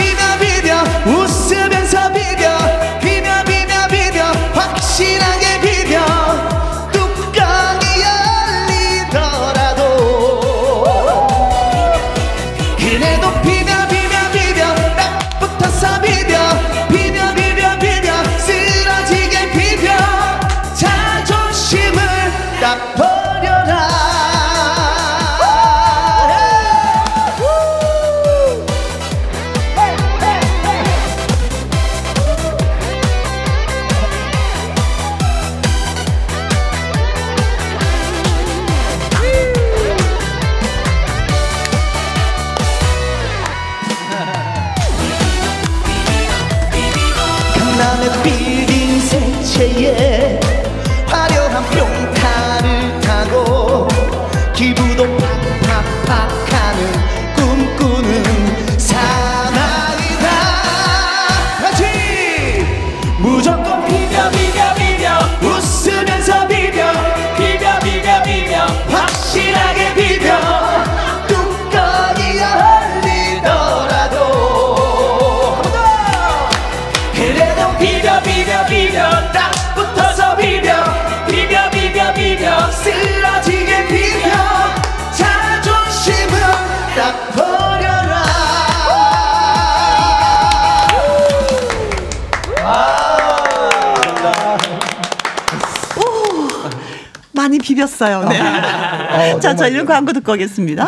비볐어요. 네. 어, 자, 저희는 광고 듣고 오겠습니다.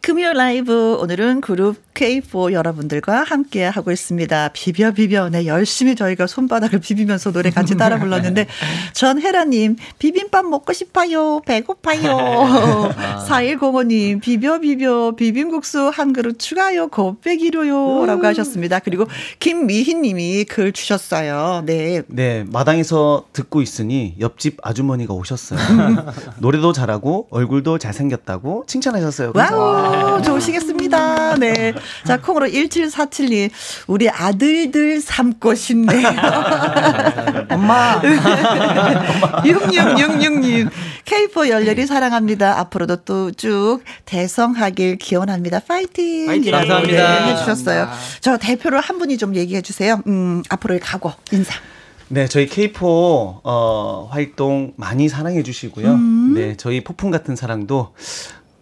금요 라이브 오늘은 그룹 K4 여러분들과 함께 하고 있습니다. 비벼 비벼 네 열심히 저희가 손바닥을 비비면서 노래 같이 따라 불렀는데 전혜라님 비빔밥 먹고 싶어요 배고파요 4105님 비벼 비벼 비빔국수 한 그릇 추가요 곱빼기로요 라고 하셨습니다. 그리고 김미희님이 글 주셨어요. 네. 네 마당에서 듣고 있으니 옆집 아주머니가 오셨어요. 노래도 잘하고 얼굴도 잘생겼다고 칭찬하셨어요. 와우. 좋으시겠습니다. 네. 자, 콩으로 1747님. 우리 아들들 삼고 싶네요. 엄마. 6666님. K4 열렬히 사랑합니다. 앞으로도 또 쭉 대성하길 기원합니다. 파이팅! 파이팅! 감사합니다. 네, 해주셨어요. 저 대표로 한 분이 좀 얘기해 주세요. 음, 앞으로의 각오, 인사. 네, 저희 K4 어, 활동 많이 사랑해 주시고요. 음. 네, 저희 폭풍 같은 사랑도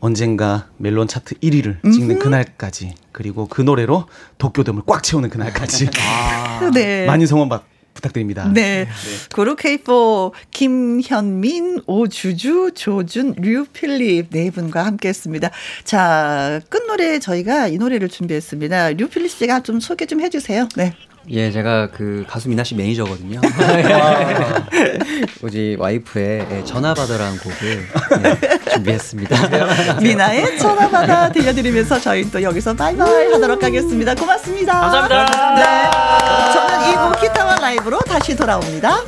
언젠가 멜론 차트 1위를 찍는 그날까지 그리고 그 노래로 도쿄돔을 꽉 채우는 그날까지 아, 네. 많이 성원 받 부탁드립니다. 네. 네. 그룹 K4 김현민, 오주주, 조준, 류필립 네 분과 함께 했습니다. 자, 끝 노래 저희가 이 노래를 준비했습니다. 류필립 씨가 좀 소개 좀 해주세요. 네. 예, 제가 그 가수 미나 씨 매니저거든요. 우리 와이프의 예, 전화 받아라는 곡을 예, 준비했습니다. 미나의 전화 받아 들려드리면서 저희 또 여기서 바이바이 하도록 하겠습니다. 고맙습니다. 감사합니다. 네. 저는 이곡 기타와 라이브로 다시 돌아옵니다.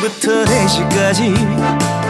2시부터 4시까지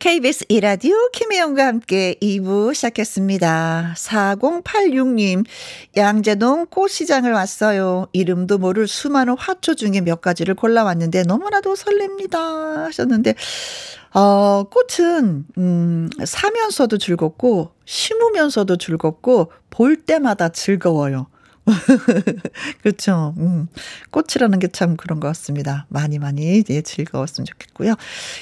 KBS 이라디오 김혜영과 함께 2부 시작했습니다. 4086님, 양재동 꽃시장을 왔어요. 이름도 모를 수많은 화초 중에 몇 가지를 골라왔는데 너무나도 설렙니다. 하셨는데, 어, 꽃은, 음, 사면서도 즐겁고, 심으면서도 즐겁고, 볼 때마다 즐거워요. 그렇죠. 음. 꽃이라는 게 참 그런 것 같습니다. 많이 많이 예, 즐거웠으면 좋겠고요.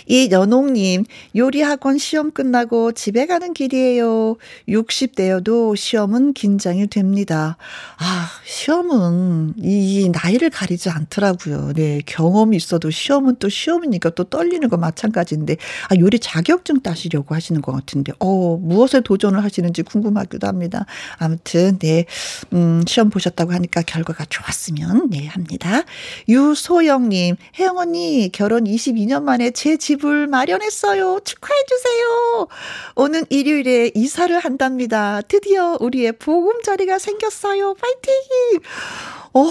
이 연옥님 요리 학원 시험 끝나고 집에 가는 길이에요. 60대여도 시험은 긴장이 됩니다. 아 시험은 이 나이를 가리지 않더라고요. 네 경험이 있어도 시험은 또 시험이니까 또 떨리는 거 마찬가지인데 아 요리 자격증 따시려고 하시는 것 같은데 어 무엇에 도전을 하시는지 궁금하기도 합니다. 아무튼 네 음, 시험 보셨다고 하니까 결과가 좋았으면 네 합니다. 유소영님, 혜영 언니 결혼 22년 만에 제 집을 마련했어요. 축하해 주세요. 오는 일요일에 이사를 한답니다. 드디어 우리의 보금 자리가 생겼어요. 파이팅! 어,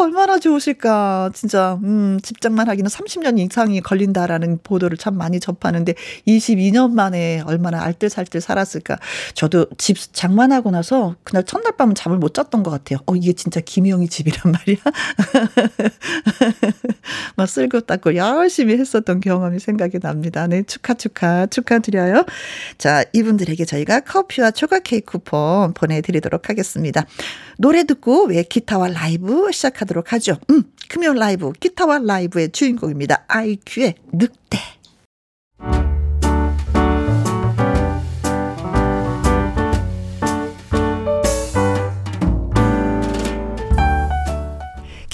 얼마나 좋으실까. 진짜, 음, 집장만 하기는 30년 이상이 걸린다라는 보도를 참 많이 접하는데 22년 만에 얼마나 알뜰살뜰 살았을까. 저도 집 장만하고 나서 그날 첫날 밤은 잠을 못 잤던 것 같아요. 어, 이게 진짜 김영희 집이란 말이야. 막 쓸고 닦고 열심히 했었던 경험이 생각이 납니다. 네, 축하, 축하, 축하드려요. 자, 이분들에게 저희가 커피와 초과 케이크 쿠폰 보내드리도록 하겠습니다. 노래 듣고 왜 기타와 라이브 시작하도록 하죠. 음, 금요 라이브, 기타와 라이브의 주인공입니다. 아이큐의 늑대.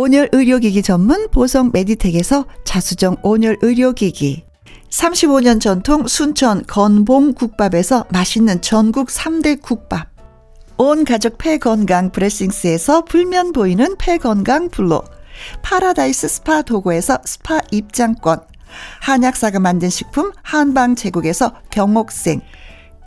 온열 의료기기 전문 보성 메디텍에서 자수정 온열 의료기기. 35년 전통 순천 건봉 국밥에서 맛있는 전국 3대 국밥. 온 가족 폐건강 브레싱스에서 불면 보이는 폐건강 블로. 파라다이스 스파 도구에서 스파 입장권. 한약사가 만든 식품 한방 제국에서 경옥생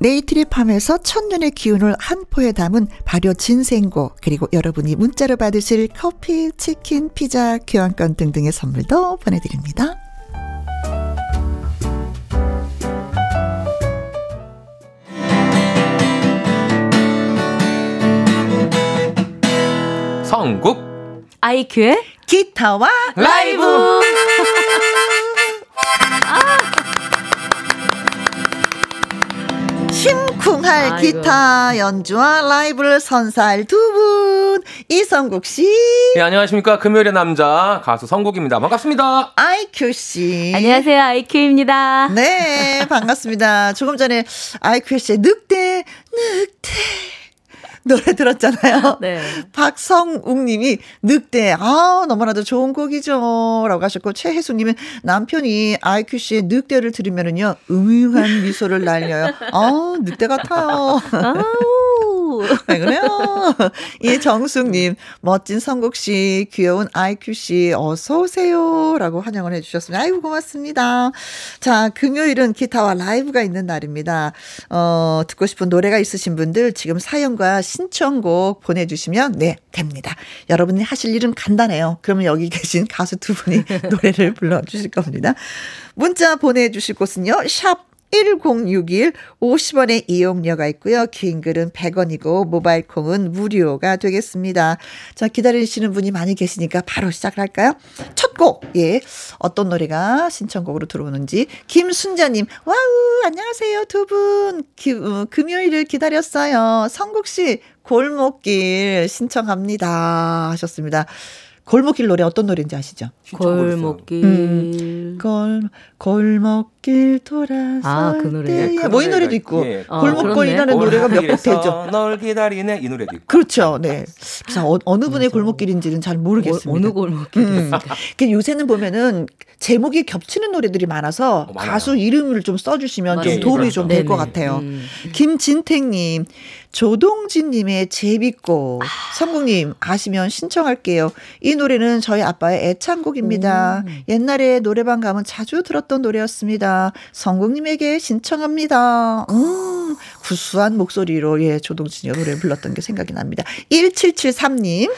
네이트리팜에서 천년의 기운을 한 포에 담은 발효 진생고 그리고 여러분이 문자로 받으실 커피, 치킨, 피자, 교환권 등등의 선물도 보내드립니다. 성국 아이큐의 기타와 라이브. 심쿵할 아이고. 기타 연주와 라이브를 선사할 두 분 이성국 씨, 예, 안녕하십니까 금요일의 남자 가수 성국입니다 반갑습니다 아이큐 씨. 안녕하세요, 아이큐입니다. 네, 반갑습니다. 조금 전에 아이큐 씨의 늑대, 늑대. 노래 들었잖아요. 네. 박성욱 님이 늑대, 아, 너무나도 좋은 곡이죠. 라고 하셨고, 최혜수 님은 남편이 아이큐 씨의 늑대를 들으면은요, 음흉한 미소를 날려요. 아, 늑대 같아요. 아우. 왜 그래요? 이정숙님, 멋진 성국 씨, 귀여운 아이큐 씨, 어서 오세요 라고 환영을 해주셨습니다. 아이고 고맙습니다. 자, 금요일은 기타와 라이브가 있는 날입니다. 어, 듣고 싶은 노래가 있으신 분들 지금 사연과 신청곡 보내주시면 네 됩니다. 여러분이 하실 일은 간단해요. 그러면 여기 계신 가수 두 분이 노래를 불러주실 겁니다. 문자 보내주실 곳은요. 샵 1061 50원의 이용료가 있고요. 긴 글은 100원이고 모바일 콩은 무료가 되겠습니다. 자, 기다리시는 분이 많이 계시니까 바로 시작할까요? 첫 곡. 예. 어떤 노래가 신청곡으로 들어오는지 김순자 님. Wow, 안녕하세요, 두 분. 기, 어, 금요일을 기다렸어요. 성국 씨 골목길 신청합니다 하셨습니다. 골목길 노래 어떤 노래인지 아시죠? 골목길. 음. 골 골목길 돌아서 아, 그 노래. 때 뭐이 노래도 있고 예. 어, 골목길이라는 그렇네. 노래가 몇 곡 되죠. 널 기다리네 이 노래도 있고 그렇죠. 네. 자, 어, 어느 분의 골목길인지는 잘 모르겠습니다. 어, 어느 골목길? 음. 그 요새는 보면은 제목이 겹치는 노래들이 많아서 어. 가수 이름을 좀 써주시면 좀 맞아요. 도움이 좀 될 것. 같아요. 음. 김진택님, 조동진님의 제비꽃. 성국님 아시면 신청할게요. 이 노래는 저희 아빠의 애창곡입니다. 옛날에 노래방 가면 자주 들었던 노래였습니다. 성국님에게 신청합니다. 음, 구수한 목소리로 예 조동진이 노래 불렀던 게 생각이 납니다. 1773님.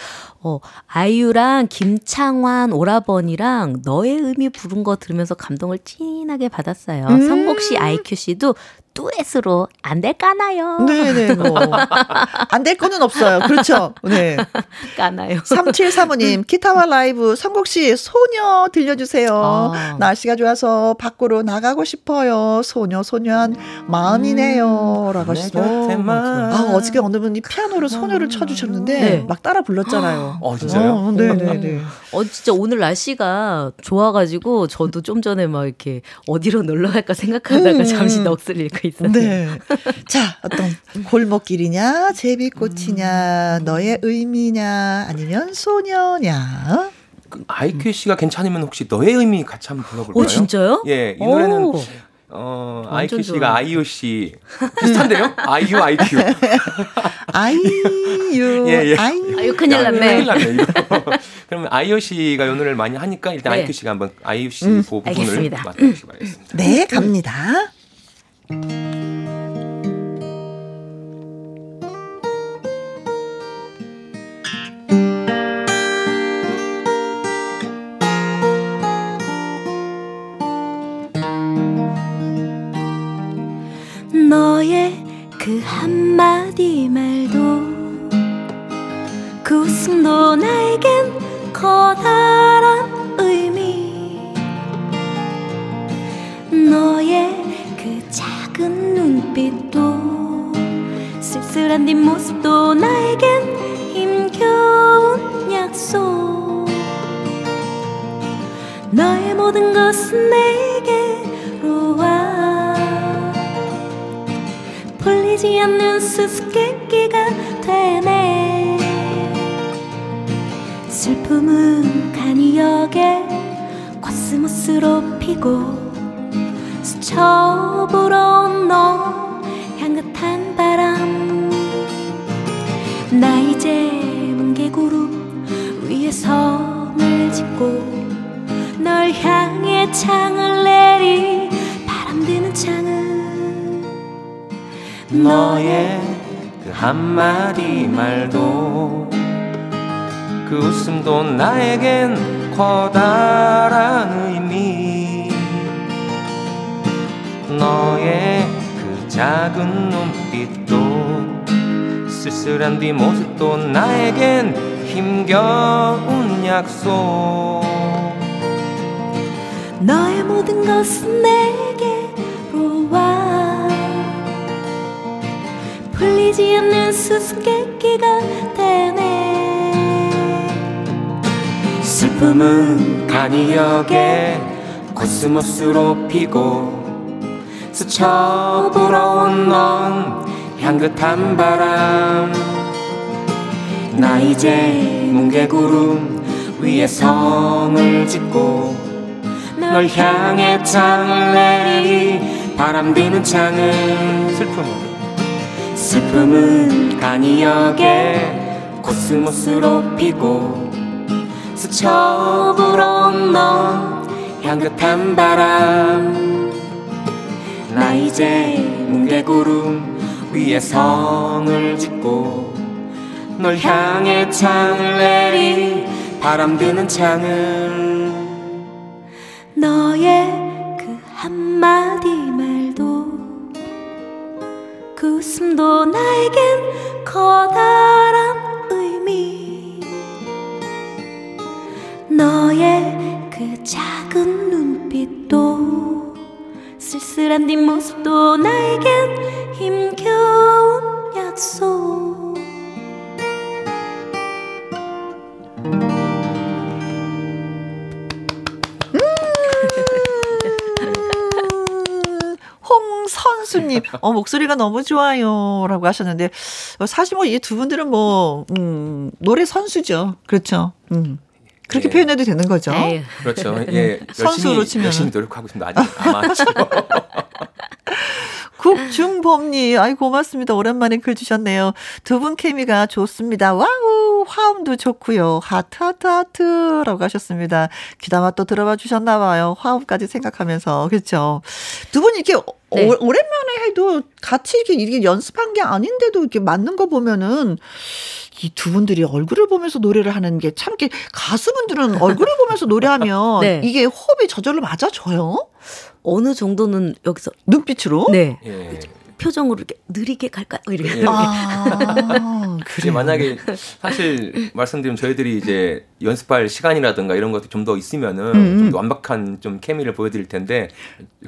어, 아이유랑 김창완 오라버니랑 너의 의미 부른 거 들으면서 감동을 찐하게 받았어요. 음. 성복 씨, 아이큐 씨도 듀엣으로 안 될까나요? 네네, 뭐. 안 될 거는 없어요. 그렇죠. 네. 까나요? 3735님, 기타와 라이브, 성국씨, 소녀 들려주세요. 아. 날씨가 좋아서 밖으로 나가고 싶어요. 소녀, 소녀한 마음이네요. 라고 하시죠. 아, 어저께 어느 분이 피아노로 소녀를 쳐주셨는데, 네. 막 따라 불렀잖아요. 어 진짜요? 어, 네네네. 어, 진짜 오늘 날씨가 좋아가지고 저도 좀 전에 막 이렇게 어디로 놀러 갈까 생각하다가 음. 잠시 넋을 잃고 있었어요. 네. 자, 어떤 골목길이냐, 제비꽃이냐, 너의 의미냐, 아니면 소녀냐. 그 아이큐 씨가 괜찮으면 혹시 너의 의미 같이 한번 불러볼까요? 오, 진짜요? 예, 이 노래는 오. 어, 아이큐 씨가. 아이유 씨 비슷한데요? 아이유 아이큐. 아이유, 예, 예. 아이유. 아유, 큰일 야, 났네. 큰일 났네 이거. 그러면 아이유 씨가 이 노래를 많이 하니까 일단 네. 아이큐 씨가 한번 아이유 씨 음, 그 부분을 알겠습니다. 맡아주시기 바라겠습니다. 네, 갑니다. 너의 그 한마디 말그 웃음도 나에겐 커다 쓸쓸한 뒷모습도 나에겐 힘겨운 약속. 너의 모든 것은 내게로 와. 풀리지 않는 수수께끼가 되네. 슬픔은 간이 역에 코스모스로 피고 스쳐 불어온 너 나 이제 뭉게구름 위에 성을 짓고 널 향해 창을 내리 바람 드는 창은 너의 그 한마디 말도 그 웃음도 나에겐 커다란 의미. 너의 그 작은 눈빛도 쓸쓸한 뒷모습도 나에겐 힘겨운 약속. 너의 모든 것은 내게로 와 풀리지 않는 수수께끼가 되네. 슬픔은 간이 역에 코스모스로 피고 스쳐 불어온 넌 향긋한 바람. 나 이제 뭉게구름 위에 성을 짓고 널 향해 창을 내리 바람 드는 창은 슬픔은 슬픔은 간이 역에 코스모스로 피고 스쳐 불어온 넌 향긋한 바람. 나 이제 뭉게구름 위에 성을 짓고 널 향해 창을 내리 바람 드는 창을. 너의 그 한마디 말도 그 웃음도 나에겐 커다란 의미. 너의 그 작은 눈빛도 쓸쓸한 뒷모습도 나에겐 힘겨운 약속 홍선수님, 어, 목소리가 너무 좋아요. 라고 하셨는데, 어, 사실 뭐, 이 두 분들은 뭐, 음, 노래 선수죠. 그렇죠. 음. 그렇게 예. 표현해도 되는 거죠. 에휴. 그렇죠. 예, 선수로 열심히 치면은. 열심히 노력하고 있습니다. 아직 아마죠. 국중범님, 아이 고맙습니다. 오랜만에 글 주셨네요. 두 분 케미가 좋습니다. Wow, 화음도 좋고요. 하트 하트 하트라고 하셨습니다. 귀담아 또 들어봐 주셨나 봐요. 화음까지 생각하면서 그렇죠. 두 분 이렇게 네. 오, 오랜만에 해도 같이 이렇게, 이렇게 연습한 게 아닌데도 이렇게 맞는 거 보면은 이 두 분들이 얼굴을 보면서 노래를 하는 게 참 이렇게 가수분들은 얼굴을 보면서 노래하면 네. 이게 호흡이 저절로 맞아져요. 어느 정도는 여기서 눈빛으로? 네 예. 표정으로 이렇게 느리게 갈까요? 이렇게. 예. 아, 이제 만약에 사실 말씀드리면 저희들이 이제 연습할 시간이라든가 이런 것도 좀 더 있으면은 음. 좀더 완벽한 좀 케미를 보여드릴 텐데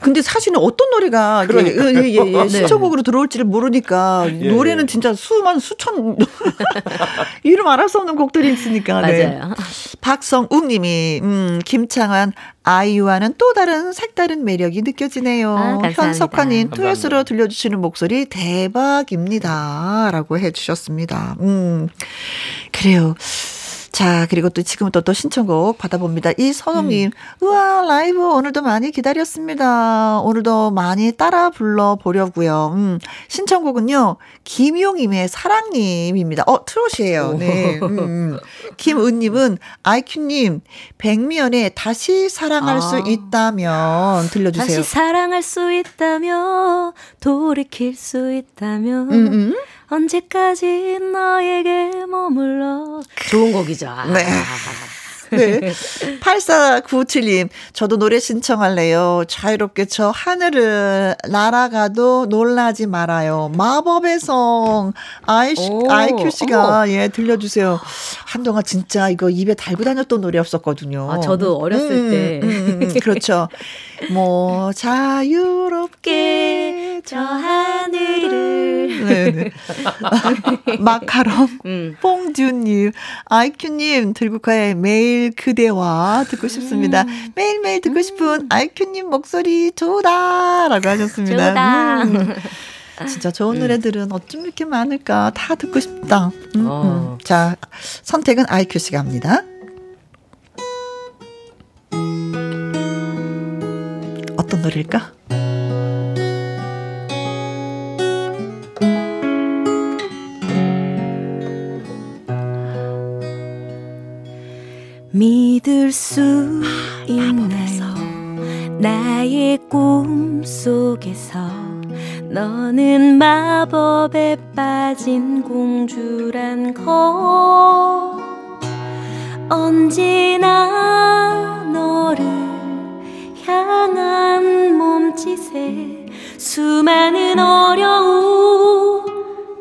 근데 사실은 어떤 노래가 이게 그러니까요. 예, 예, 예, 네. 신청곡으로 들어올지를 모르니까 예, 노래는 예. 진짜 수만 수천 이름 수 없는 곡들이 있으니까. 네. 맞아요. 박성욱님이 음, 김창완 아이유와는 또 다른 색다른 매력이 느껴지네요. 아. 현석환님. 듀엣으로 들려주시는 목소리 대박입니다 라고 해주셨습니다. 음 그래요. 자, 그리고 또 지금부터 또 신청곡 받아봅니다. 이선홍님, 우와, 라이브 오늘도 많이 기다렸습니다. 오늘도 많이 따라 불러보려고요. 음, 신청곡은요, 김용임의 사랑님입니다. 어, 트롯이에요. 네. 음, 음. 김은님은, 아이큐님, 백미연의 다시 사랑할 아. 수 있다면 들려주세요. 다시 사랑할 수 있다며 돌이킬 수 있다며 음, 음. 언제까지 너에게 머물러 좋은 곡이죠. 아. 네. 네. 8497님, 저도 노래 신청할래요. 자유롭게 저 하늘을 날아가도 놀라지 말아요. 마법의 성. 아이, 아이큐 씨가, 예, 들려주세요. 한동안 진짜 이거 입에 달고 다녔던 노래였었거든요. 아, 저도 어렸을 음, 때. 음, 음, 그렇죠. 뭐, 자유롭게 저 하늘을. 네, 네. 마카롱, 음. 뽕듀님, 아이큐님, 들국화의 매일 그대와 듣고 싶습니다. 음. 매일매일 듣고 싶은 아이큐님 목소리 좋다! 라고 하셨습니다. 좋다. 음. 진짜 좋은 노래들은 어쩜 이렇게 많을까? 다 듣고 싶다. 음, 어. 자, 선택은 아이큐 씨가 합니다. 어떤 노래일까? 믿을 수 아, 있나요? 나의 꿈 속에서 너는 마법에 빠진 공주란 거 언제나 너를 향한 몸짓에 수많은 어려움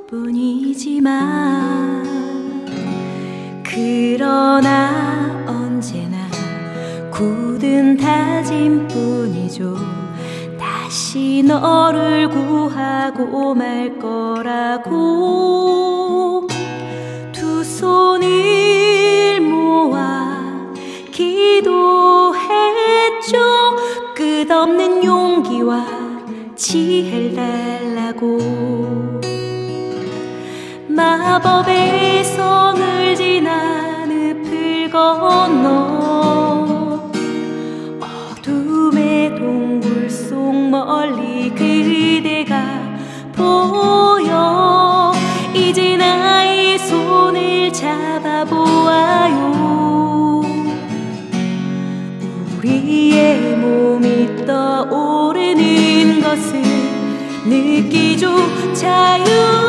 뿐이지만 그러나 언제나 굳은 다짐뿐이죠. 다시 너를 구하고 말 거라고. 두 손을 모아 기도했죠. 끝없는 용기와 지혜를 달라고. 마법의 성을 건너. 어둠의 동굴 속 멀리 그대가 보여. 이제 나의 손을 잡아보아요. 우리의 몸이 떠오르는 것을 느끼죠 자유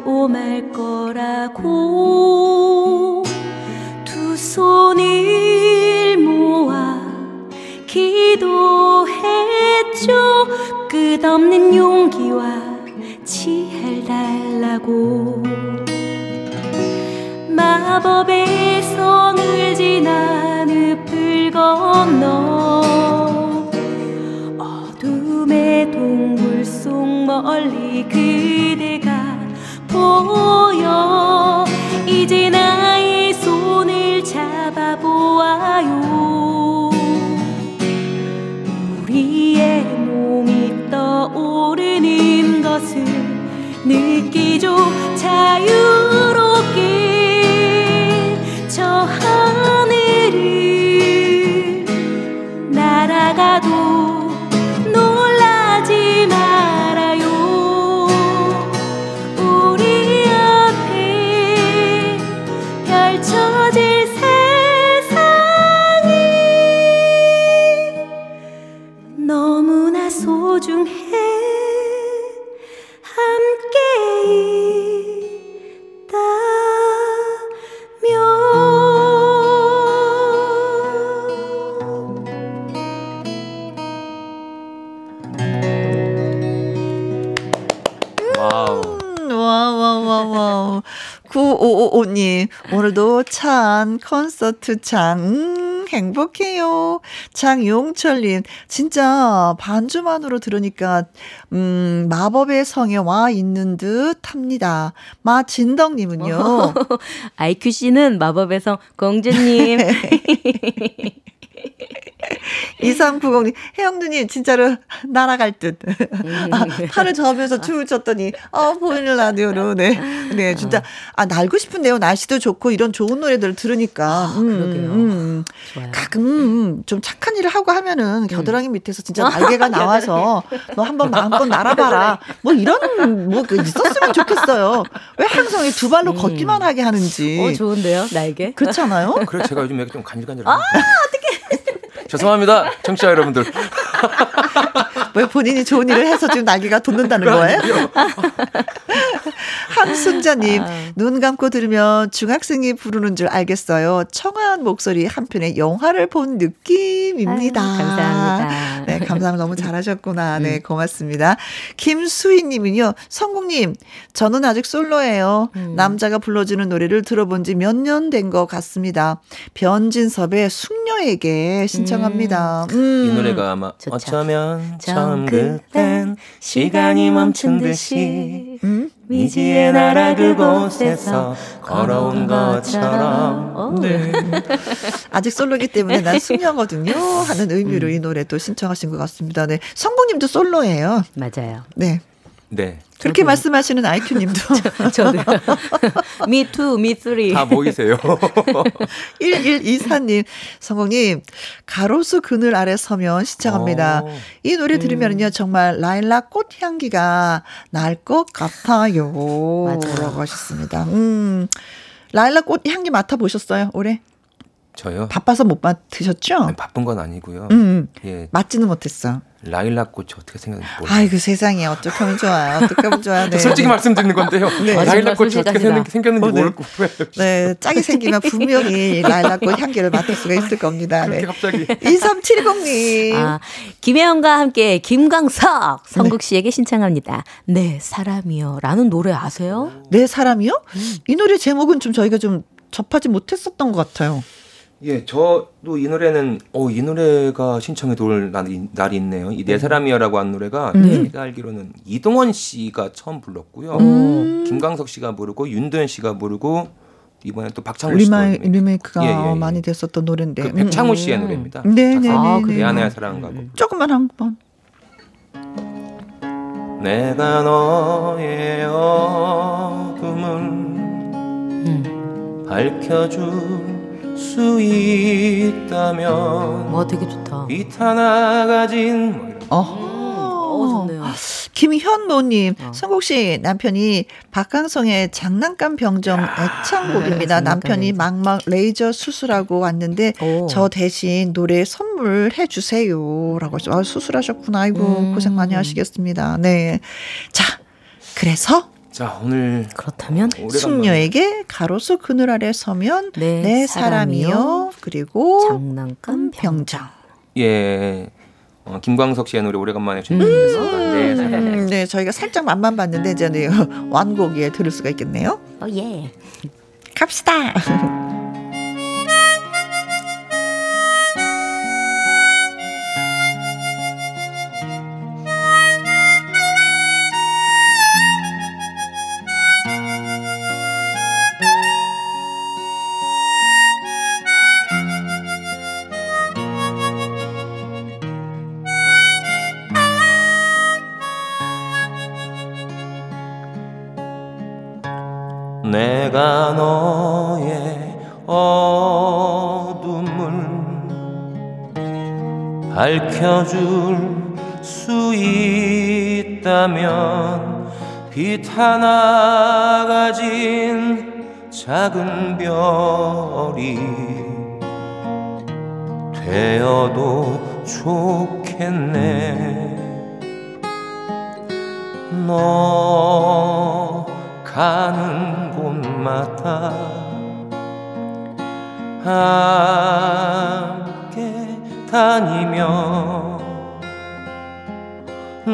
구 콘서트 창, 음, 행복해요. 장용철님, 진짜 반주만으로 들으니까, 음, 마법의 성에 와 있는 듯 합니다. 마진덕님은요. IQ씨는 마법의 성 공주님. 2390님, 혜영 누님, 진짜로 날아갈 듯. 아, 팔을 저으면서 춤을 췄더니, 아, 보이는 라디오로, 네. 네, 진짜, 아, 날고 싶은데요. 날씨도 좋고, 이런 좋은 노래들을 들으니까. 아, 음, 그러게요. 음, 가끔, 음, 좀 착한 일을 하고 하면은, 겨드랑이 밑에서 진짜 날개가 나와서, 너 한번 마음껏 날아봐라. 뭐 이런, 뭐, 그 있었으면 좋겠어요. 왜 항상 두 발로 음. 걷기만 하게 하는지. 어, 좋은데요, 날개? 그렇지 않아요? 그래, 제가 요즘 여기 좀 간질간질. 아. 죄송합니다, 청취자 여러분들. 왜 본인이 좋은 일을 해서 지금 날개가 돋는다는 거예요? 한순자님, 아. 눈 감고 들으면 중학생이 부르는 줄 알겠어요. 청아한 목소리 한 편의 영화를 본 느낌입니다. 아유, 감사합니다. 네, 감사합니다. 너무 잘하셨구나. 네, 음. 고맙습니다. 김수희님은요, 성국님, 저는 아직 솔로예요. 음. 남자가 불러주는 노래를 들어본 지 몇 년 된 것 같습니다. 변진섭의 숙녀에게 신청합니다. 음. 음. 이 노래가 아마 좋죠. 어쩌면 처음 그땐 시간이 멈춘 듯이 음? 미지의 나라 그곳에서 걸어온 것처럼. 어. 네. 아직 솔로기 때문에 난 숙녀거든요. 하는 의미로 음. 이 노래 또 신청하신 것 같습니다. 네. 성부님도 솔로예요. 맞아요. 네. 네. 그렇게 말씀하시는 아이큐님도. 저, 도 me too, me three. 다 모이세요. 1124님, 성공님, 가로수 그늘 아래 서면 시청합니다. 오. 어. 이 노래 들으면요, 음. 정말 라일락 꽃 향기가 날 것 같아요. 맞아요. 라고 하셨습니다. 음, 라일락 꽃 향기 맡아 보셨어요, 올해? 저요? 바빠서 못 맡으셨죠? 네, 바쁜 건 아니고요. 음, 음. 예. 맡지는 못했어. 라일락 꽃이 어떻게 생겼는지 모르겠어요. 아이고 세상에 어떻게 하면 좋아요. 어떻게 하면 좋아요. 네. 솔직히 말씀드리는 건데요. 네. 라일락 꽃이 어떻게 생겼는지 어, 네. 모르고 네, 짝이 생기면 분명히 라일락 꽃 향기를 맡을 수가 있을 겁니다. 네. 갑자기 2370님. 아, 김혜영과 함께 김광석 성국 씨에게 신청합니다. 네 사람이요 라는 노래 아세요? 네 사람이요? 음. 이 노래 제목은 좀 저희가 좀 접하지 못했었던 것 같아요. 예, 저도 이 노래는 어, 이 노래가 신청해 돌 날이, 날이 있네요. 이네 음. 사람이야라고 한 노래가 네. 제가 알기로는 이동원 씨가 처음 불렀고요. 음. 김광석 씨가 부르고 윤도현 씨가 부르고 이번에 또 박창호 씨가 리메이크가 예, 예, 예. 많이 됐었던 노래인데 그 백창호 씨의 음. 노래입니다. 네, 네, 아, 네. 내 안의 사랑과 음. 조금만 한 번. 내가 너의 어둠을 음. 밝혀줄 수 있다면 와 되게 좋다. 빛 하나 가진 뭐 어. 어, 좋네요. 김현모님, 어. 성국 씨 남편이 박강성의 장난감 병정 애창곡입니다. 네, 남편이 막막 레이저 수술하고 왔는데 오. 저 대신 노래 선물해 주세요라고 아, 수술하셨구나. 아이고 음. 고생 많이 하시겠습니다. 네, 자 그래서 자 오늘 그렇다면 숙녀에게 가로수 그늘 아래 서면 내, 내 사람이요. 사람이요 그리고 장난감 병장 예 어, 김광석 씨의 노래 오래간만에 준비했습니다. 음~ 네, 음, 네, 저희가 살짝 맛만 봤는데 이제 네, 완곡에 들을 수가 있겠네요. 어, 예. 갑시다. 밝혀줄 수 있다면 빛 하나 가진 작은 별이 되어도 좋겠네. 너 가는 곳마다 함께 다니며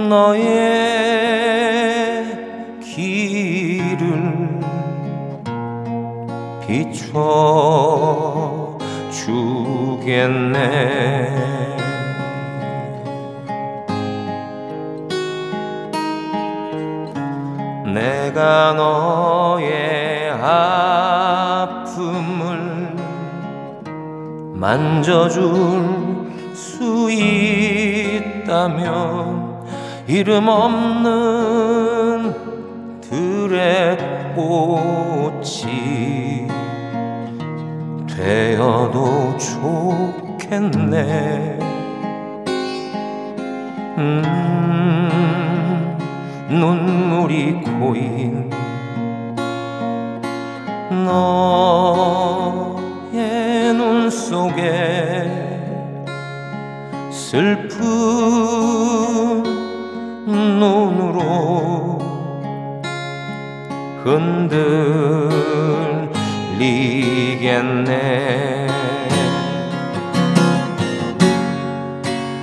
너의 길 길을 비춰 주겠네. 내가 너의 아픔을 만져줄 수 있다면 이름 없는 들의 꽃이 되어도 좋겠네. 음, 눈물이 고인 너의 눈 속에 슬픈 흔들리겠네.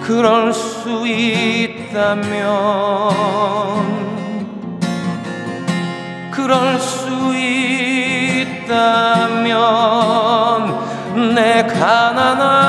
그럴 수 있다면 그럴 수 있다면 내 가난한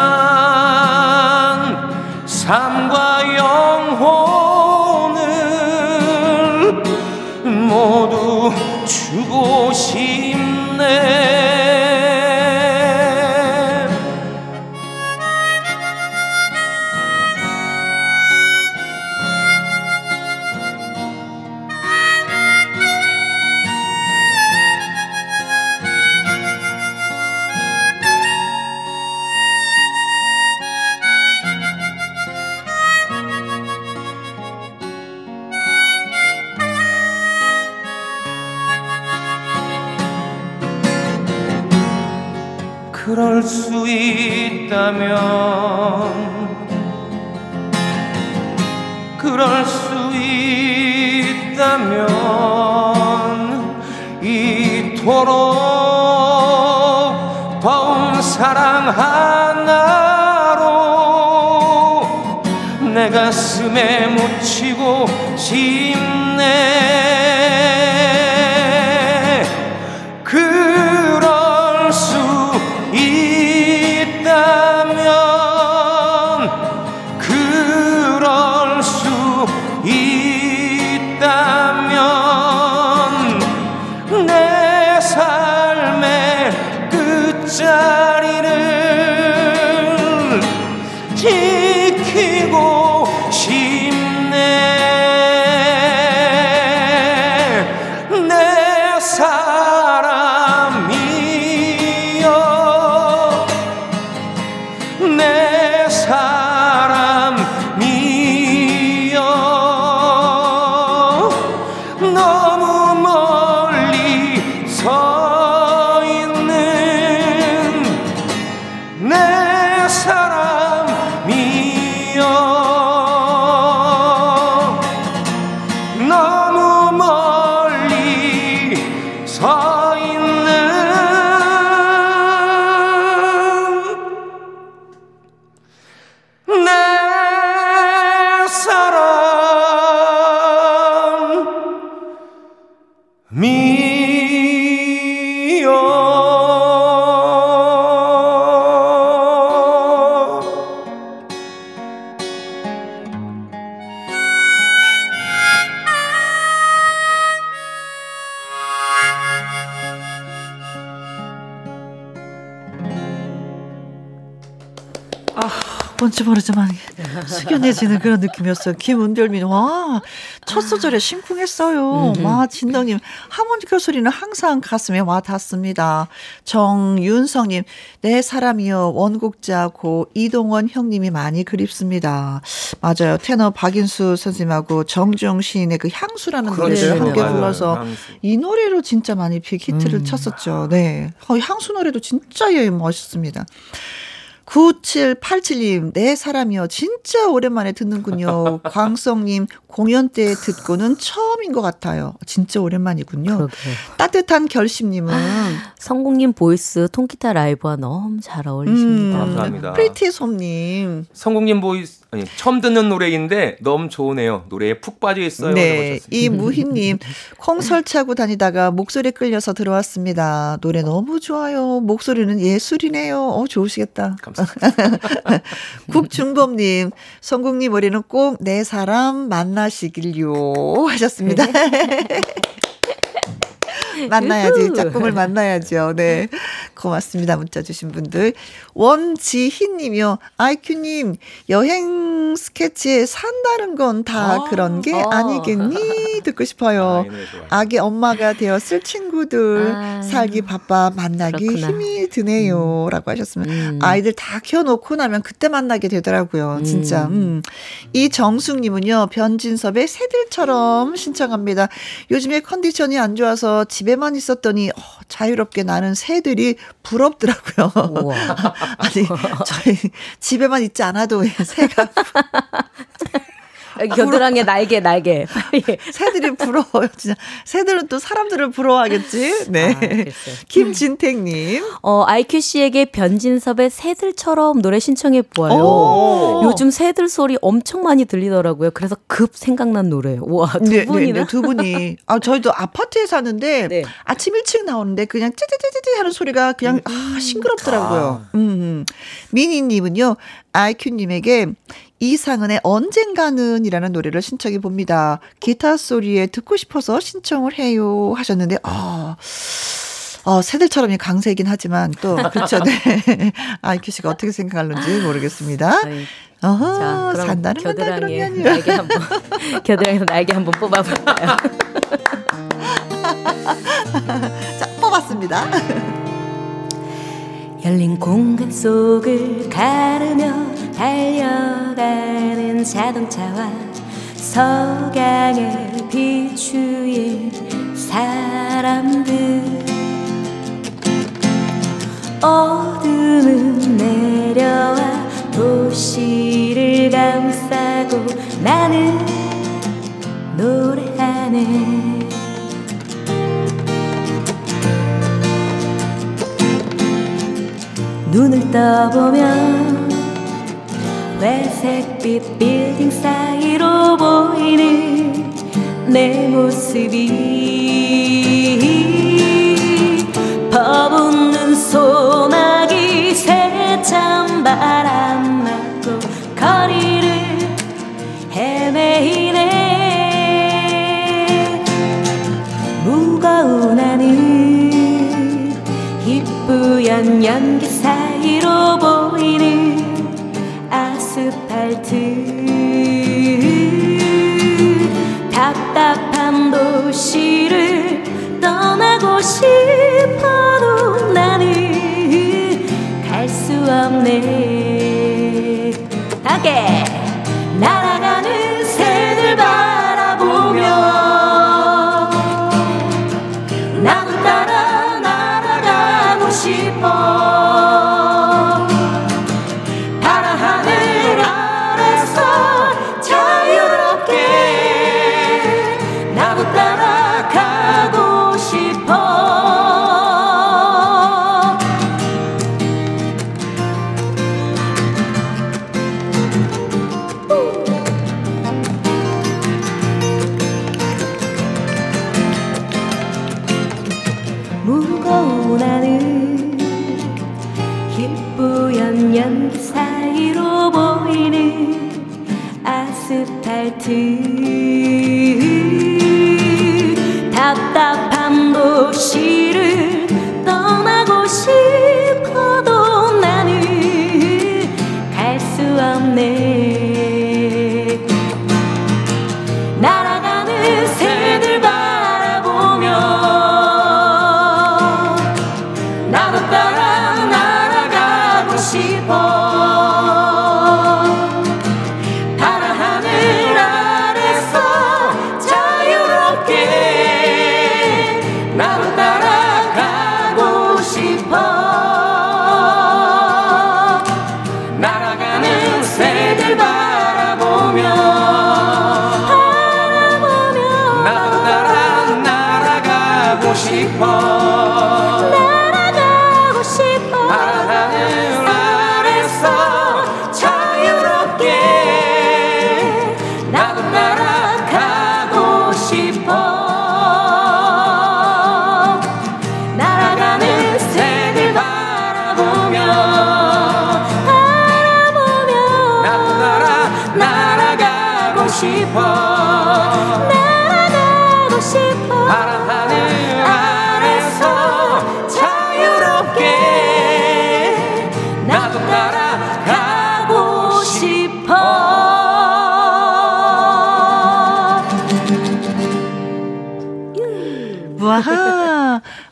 느낌이었어요. 김은별님, 와, 첫 소절에 심쿵했어요. 와, 진덕님, 하모니카 소리는 항상 가슴에 와 닿습니다. 정윤성님, 내 사람이여, 원곡자 고 이동원 형님이 많이 그립습니다. 맞아요. 테너 박인수 선생님하고 정중 시인의 그 향수라는 노래를 그렇죠. 함께 맞아요. 불러서 향수. 이 노래로 진짜 많이 빅히트를 쳤었죠. 네. 어, 향수 노래도 진짜 예, 멋있습니다. 9787님, 내 사람이요. 진짜 오랜만에 듣는군요. 광성님, 공연 때 듣고는 처음인 것 같아요. 진짜 오랜만이군요. 그러게. 따뜻한 결심님은 성공님 voice 통기타 라이브와 너무 잘 어울리십니다. 음, 감사합니다. 프리티 솜님. 성공님 voice 아니 처음 듣는 노래인데 너무 좋으네요. 노래에 푹 빠져 있어요. 네, 이 무희님 콩 설치하고 다니다가 목소리 끌려서 들어왔습니다. 노래 너무 좋아요. 목소리는 예술이네요. 어 좋으시겠다. 감사합니다. 국중범님 성공님 머리는 꼭 내 사람 만나 시길요 하셨습니다. 만나야지. 짝꿍을 만나야죠. 네. 고맙습니다. 문자 주신 분들. 원지희 님이요. 아이큐 님, 여행 스케치에 산다는 건다 아, 그런 게 아. 니겠니 듣고 싶어요. 아, 기 엄마가 되었을 친구들 아, 살기 바빠 만나기 그렇구나. 힘이 드네요. 음. 라고 하셨으면 음. 아이들 다 키워놓고 나면 그때 만나게 되더라고요. 진짜. 음. 음. 이 정숙 님은요. 변진섭의 새들처럼 신청합니다. 요즘에 컨디션이 안 좋아서 집 집에만 있었더니 어, 자유롭게 나는 새들이 부럽더라고요. 아니 저희 집에만 있지 않아도 새가 겨드랑이 날개 날개. 새들이 부러워요. 진짜 새들은 또 사람들을 부러워하겠지. 네. 아, 김진택님. 어 아이큐 씨에게 변진섭의 새들처럼 노래 신청해 보아요. 요즘 새들 소리 엄청 많이 들리더라고요. 그래서 급 생각난 노래. 와두 네, 네, 분이나 네, 두 분이. 아 저희도 아파트에 사는데 네. 아침 일찍 나오는데 그냥 찌찌찌찌 하는 소리가 그냥 아, 음. 싱그럽더라고요. 아. 음. 음. 미니님은요 아이큐님에게 이상은의 언젠가는 이라는 노래를 신청해 봅니다. 기타 소리에 듣고 싶어서 신청을 해요 하셨는데 아. 어, 새들처럼 이 강세이긴 하지만 또 그렇죠. 네. 아이큐 씨가 어떻게 생각하는지 모르겠습니다. 어허, 자, 그럼 산다는 겨드랑이에 날개 한번 겨드랑이 날개 한번 뽑아 볼까요? 자, 뽑았습니다. 열린 공간 속을 가르며 달려가는 자동차와 석양에 비추인 사람들. 어둠은 내려와 도시를 감싸고 나는 노래하네 눈을 떠보면 회색빛 빌딩 사이로 보이는 내 모습이 퍼붓는 소나기 새찬 바람 맞고 거리를 헤매이네. 무거운 하늘 희뿌연 연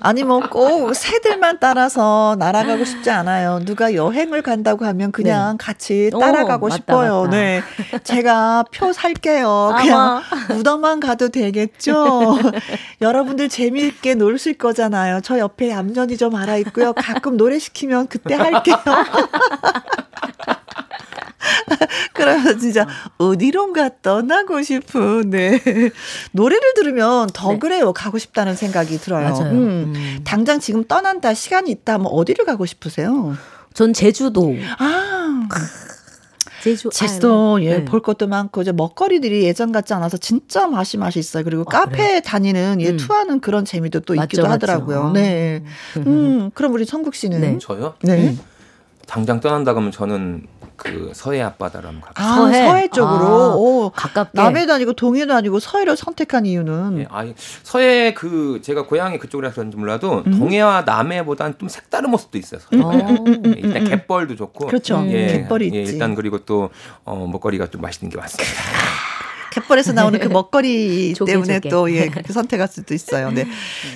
아니 뭐꼭 새들만 따라서 날아가고 싶지 않아요. 누가 여행을 간다고 하면 그냥 네. 같이 오, 따라가고 맞다, 싶어요. 맞다. 네, 제가 표 살게요. 그냥 무덤만 가도 되겠죠. 여러분들 재미있게 놀실 거잖아요. 저 옆에 얌전히 좀 알아 있고요. 가끔 노래 시키면 그때 할게요. 그러면 진짜 어디론가 떠나고 싶은 네 노래를 들으면 더 네. 그래요 가고 싶다는 생각이 들어요. 맞아요. 음. 음. 당장 지금 떠난다 시간이 있다 면 어디를 가고 싶으세요? 전 제주도. 아 제주 제주도. 예, 네. 볼 것도 많고 이제 먹거리들이 예전 같지 않아서 진짜 맛이 맛있어요. 그리고 아, 카페 그래요? 다니는 예 음. 투하는 그런 재미도 또 맞죠, 있기도 맞죠. 하더라고요. 아. 네. 음, 그럼 우리 성국 씨는 네. 저요? 네. 당장 떠난다 그러면 저는 그 서해 앞바다를 한번 가고 아, 서해, 서해. 쪽으로 아, 오, 가깝게. 남해도 아니고 동해도 아니고 서해를 선택한 이유는 예, 아, 서해 그 제가 고향이 그쪽이라서 그런지 몰라도 동해와 남해보다는 좀 색다른 모습도 있어요. 서해. 어. 예, 일단 갯벌도 좋고, 그렇죠. 예, 갯벌이 예, 있지. 일단 그리고 또 어, 먹거리가 좀 맛있는 게 많습니다. 갯벌에서 나오는 그 먹거리 조개, 때문에 조개. 또, 예, 그렇게 선택할 수도 있어요. 네.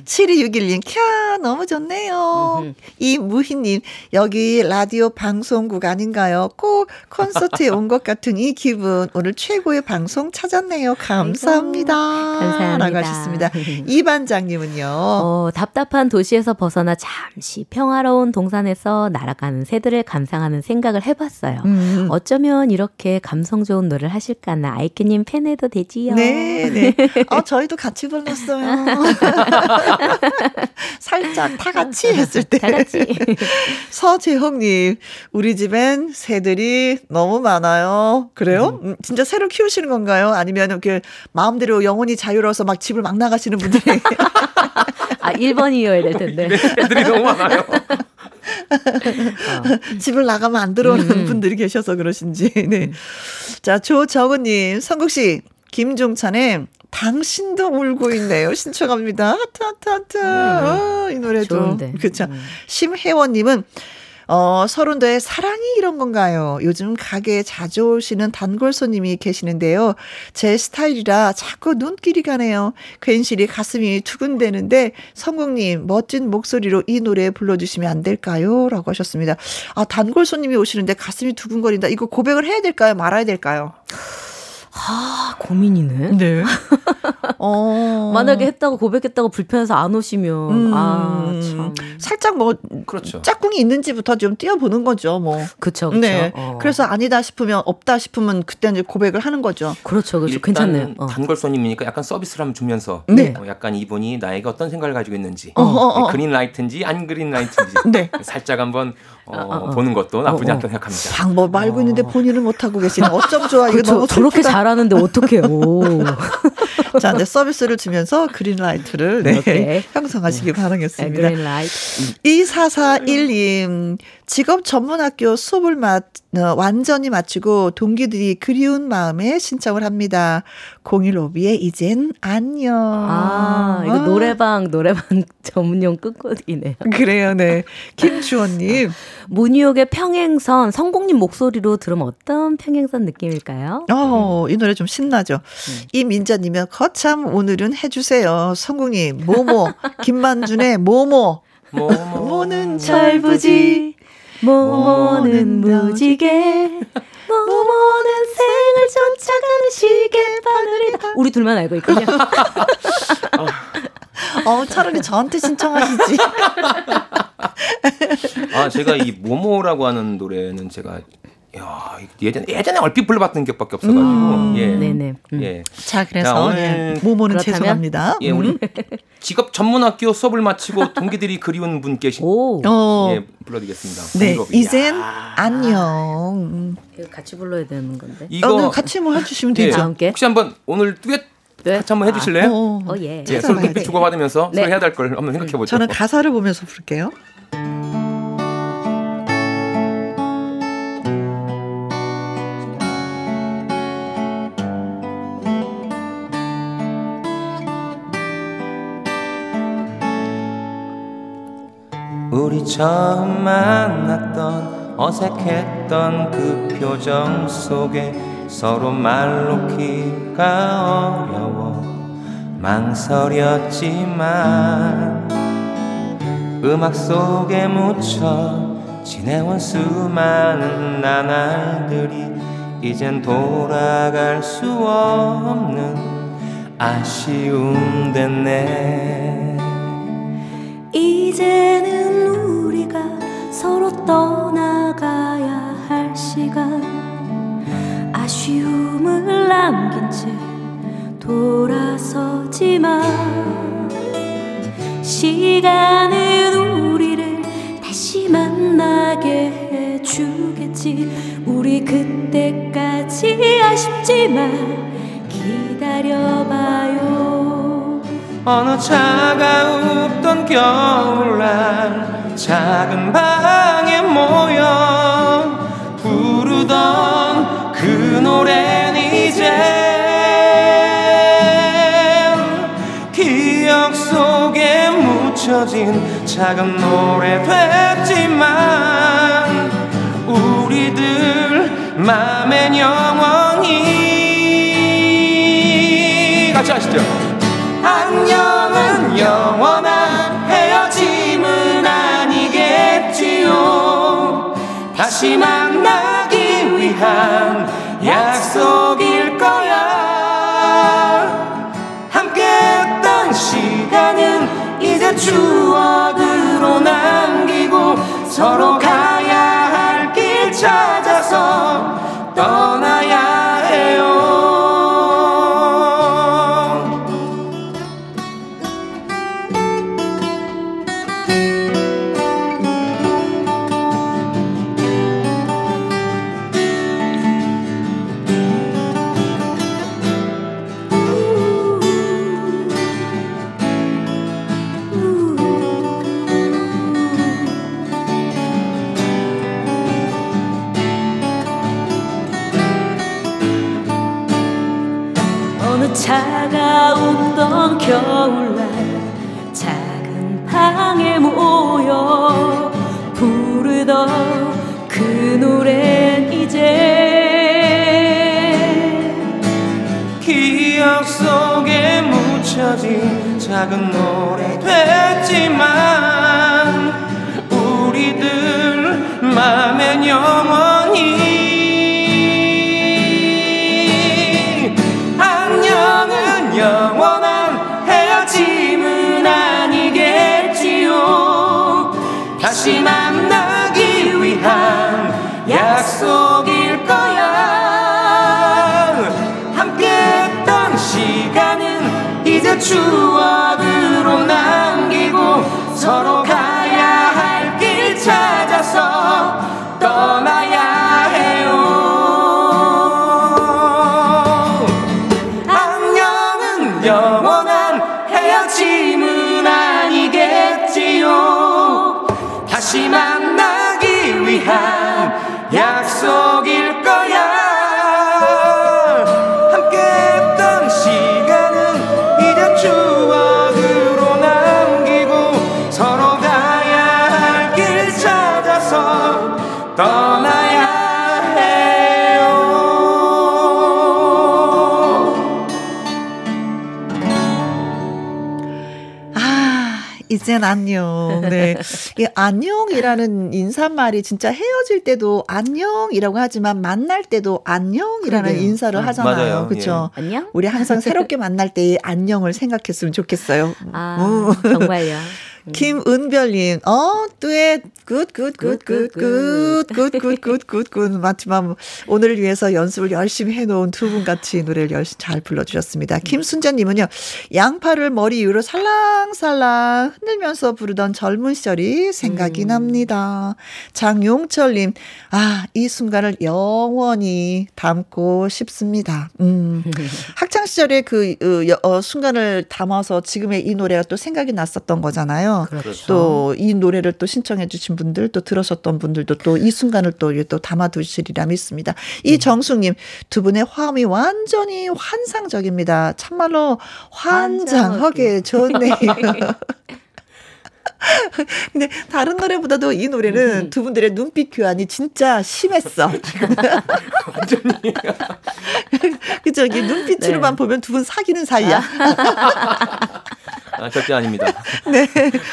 7261님, 캬, 너무 좋네요. 이 무희님, 여기 라디오 방송국 아닌가요? 꼭 콘서트에 온 것 같은 이 기분. 오늘 최고의 방송 찾았네요. 감사합니다. 감사합니다. 라고 하셨습니다. 이 반장님은요. 어, 답답한 도시에서 벗어나 잠시 평화로운 동산에서 날아가는 새들을 감상하는 생각을 해봤어요. 음. 어쩌면 이렇게 감성 좋은 노래를 하실까나 아이크님 팬 해도 되지요. 네, 네. 어, 저희도 같이 불렀어요. 살짝 다 같이 했을 때. 다 같이. 서재홍님, 우리 집엔 새들이 너무 많아요. 그래요? 음, 진짜 새를 키우시는 건가요? 아니면 이렇게 마음대로 영혼이 자유로워서 막 집을 막 나가시는 분들이. 아, 1번이어야 될 텐데. 애들이 너무 많아요. 집을 나가면 안 들어오는 음. 분들이 계셔서 그러신지. 네. 자, 조정은님, 성국씨, 김종찬의 당신도 울고 있네요. 신청합니다. 하트, 하트, 하트. 어, 이 노래도. 좋은데. 그렇죠. 음. 심혜원님은 어, 서른도의 사랑이 이런 건가요? 요즘 가게에 자주 오시는 단골 손님이 계시는데요. 제 스타일이라 자꾸 눈길이 가네요. 괜시리 가슴이 두근대는데 성국님 멋진 목소리로 이 노래 불러주시면 안 될까요? 라고 하셨습니다. 아, 단골 손님이 오시는데 가슴이 두근거린다. 이거 고백을 해야 될까요? 말아야 될까요? 아, 고민이네. 네. 어. 만약에 했다고 고백했다고 불편해서 안 오시면 음. 아, 참. 살짝 뭐 그렇죠. 짝꿍이 있는지부터 좀 띄워보는 거죠, 뭐. 그쵸, 그쵸. 네. 어. 그래서 아니다 싶으면 없다 싶으면 그때 이제 고백을 하는 거죠. 그렇죠, 그렇죠. 일단 괜찮네요. 어. 단골 손님이니까 약간 서비스를 한번 주면서 네. 어, 약간 이분이 나에게 어떤 생각을 가지고 있는지 어, 어, 어. 네, green light인지 안 green light인지 네. 살짝 한번 어, 어, 어. 보는 것도 나쁘지 어, 어. 않다고 생각합니다. 방법 알고 있는데 본인은 못 하고 계시는 어쩜 좋아. 이거 그쵸, 너무 저렇게. 잘하는데 어떡해요. 자, 이제 서비스를 주면서 그린라이트를 네. 형성하시기 네, 바라겠습니다. 그린라이트. 2441님, 직업 전문학교 수업을 마, 어, 완전히 마치고 동기들이 그리운 마음에 신청을 합니다. 015B의 이젠 안녕. 아, 이거 아, 노래방, 노래방 전문용 끝곡이네요. 그래요, 네. 김주원님. 문유옥의 평행선, 성공님 목소리로 들으면 어떤 평행선 느낌일까요? 어, 이 노래 좀 신나죠. 이민자님은 거참 오늘은 해주세요. 성국님, 모모, 김만준의 모모. 뭐, 뭐, 모는 철부지, 모모는 무지개, 모모는 생을 쫓아가는 시계 바늘이다. 우리 둘만 알고 있군요. 어, 차라리 저한테 신청하시지. 아 제가 이 모모라고 하는 노래는 제가 야, 예전에 예전에 얼핏 불러봤던 기억밖에 없어가지고 음, 예, 네네. 음. 예. 자 그래서 자, 오늘 예, 모모는 죄송합니다. 예, 우리 직업 전문학교 수업을 마치고 동기들이 그리운 분께 오. 어. 예, 불러드리겠습니다. 네, 이젠 안녕. 이거 같이 불러야 되는 건데. 이거 어, 네, 같이 뭐 해주시면 예, 되죠. 예, 혹시 한번 오늘 듀엣 네. 같이 한번 해주실래요? 아, 어, 어, 예. 예, 서로 눈빛 주고받으면서 네. 서로 해야 될 걸 한번 생각해보죠. 저는 가사를 보면서 부를게요. 처음 만났던 어색했던 그 표정 속에 서로 말 놓기가 어려워 망설였지만 음악 속에 묻혀 지내온 수많은 나날들이 이젠 돌아갈 수 없는 아쉬움 됐네. 이제는 서로 떠나가야 할 시간. 아쉬움을 남긴 채 돌아서지만 시간은 우리를 다시 만나게 해주겠지. 우리 그때까지 아쉽지만 기다려봐요. 어느 차가웠던 겨울날 작은 방에 모여 부르던 그 노래는 이제 기억 속에 묻혀진 작은 노래 됐지만 우리들 맘엔 영원히 같이 하시죠. 안녕은 영원 다시 만나기 위한 약속일 거야. 함께 했던 시간은 이제 추억으로 남기고 서로 가야 할길 찾아 그 노래는 이제 기억 속에 묻혀진 작은 노래 됐지만 우리들 맘엔 영원 추억으로 남기고 서로 가야 할 길 찾아서 떠나야 이젠 안녕. 네. 이 안녕이라는 인사말이 진짜 헤어질 때도 안녕이라고 하지만 만날 때도 안녕이라는 그래요. 인사를 음, 하잖아요. 그렇죠? 예. 안녕? 우리 항상 새롭게 만날 때의 안녕을 생각했으면 좋겠어요. 아, 음. 정말요. 김은별님, 어, 뚜엣, 굿, 굿, 굿, 굿, 굿, 굿, 굿, 굿, 굿, 굿. 마지막 오늘을 위해서 연습을 열심히 해놓은 두 분 같이 노래를 열심히 잘 불러주셨습니다. 김순자님은요, 양파를 머리 위로 살랑살랑 흔들면서 부르던 젊은 시절이 생각이 음. 납니다. 장용철님, 아, 이 순간을 영원히 담고 싶습니다. 음. 학창 시절에 그, 어, 어, 순간을 담아서 지금의 이 노래가 또 생각이 났었던 거잖아요. 그렇죠. 또이 노래를 또 신청해 주신 분들, 또 들으셨던 분들도 또 이 순간을 또, 또 담아두시리라 믿습니다. 이정숙님, 두 분의 화음이 완전히 환상적입니다. 참말로 환장하게 좋네요. 근데 다른 노래보다도 이 노래는 음. 두 분들의 눈빛 교환이 진짜 심했어. 완전히. 그죠? 눈빛으로만 네. 보면 두 분 사귀는 사이야. 아, 절대 아닙니다. 네.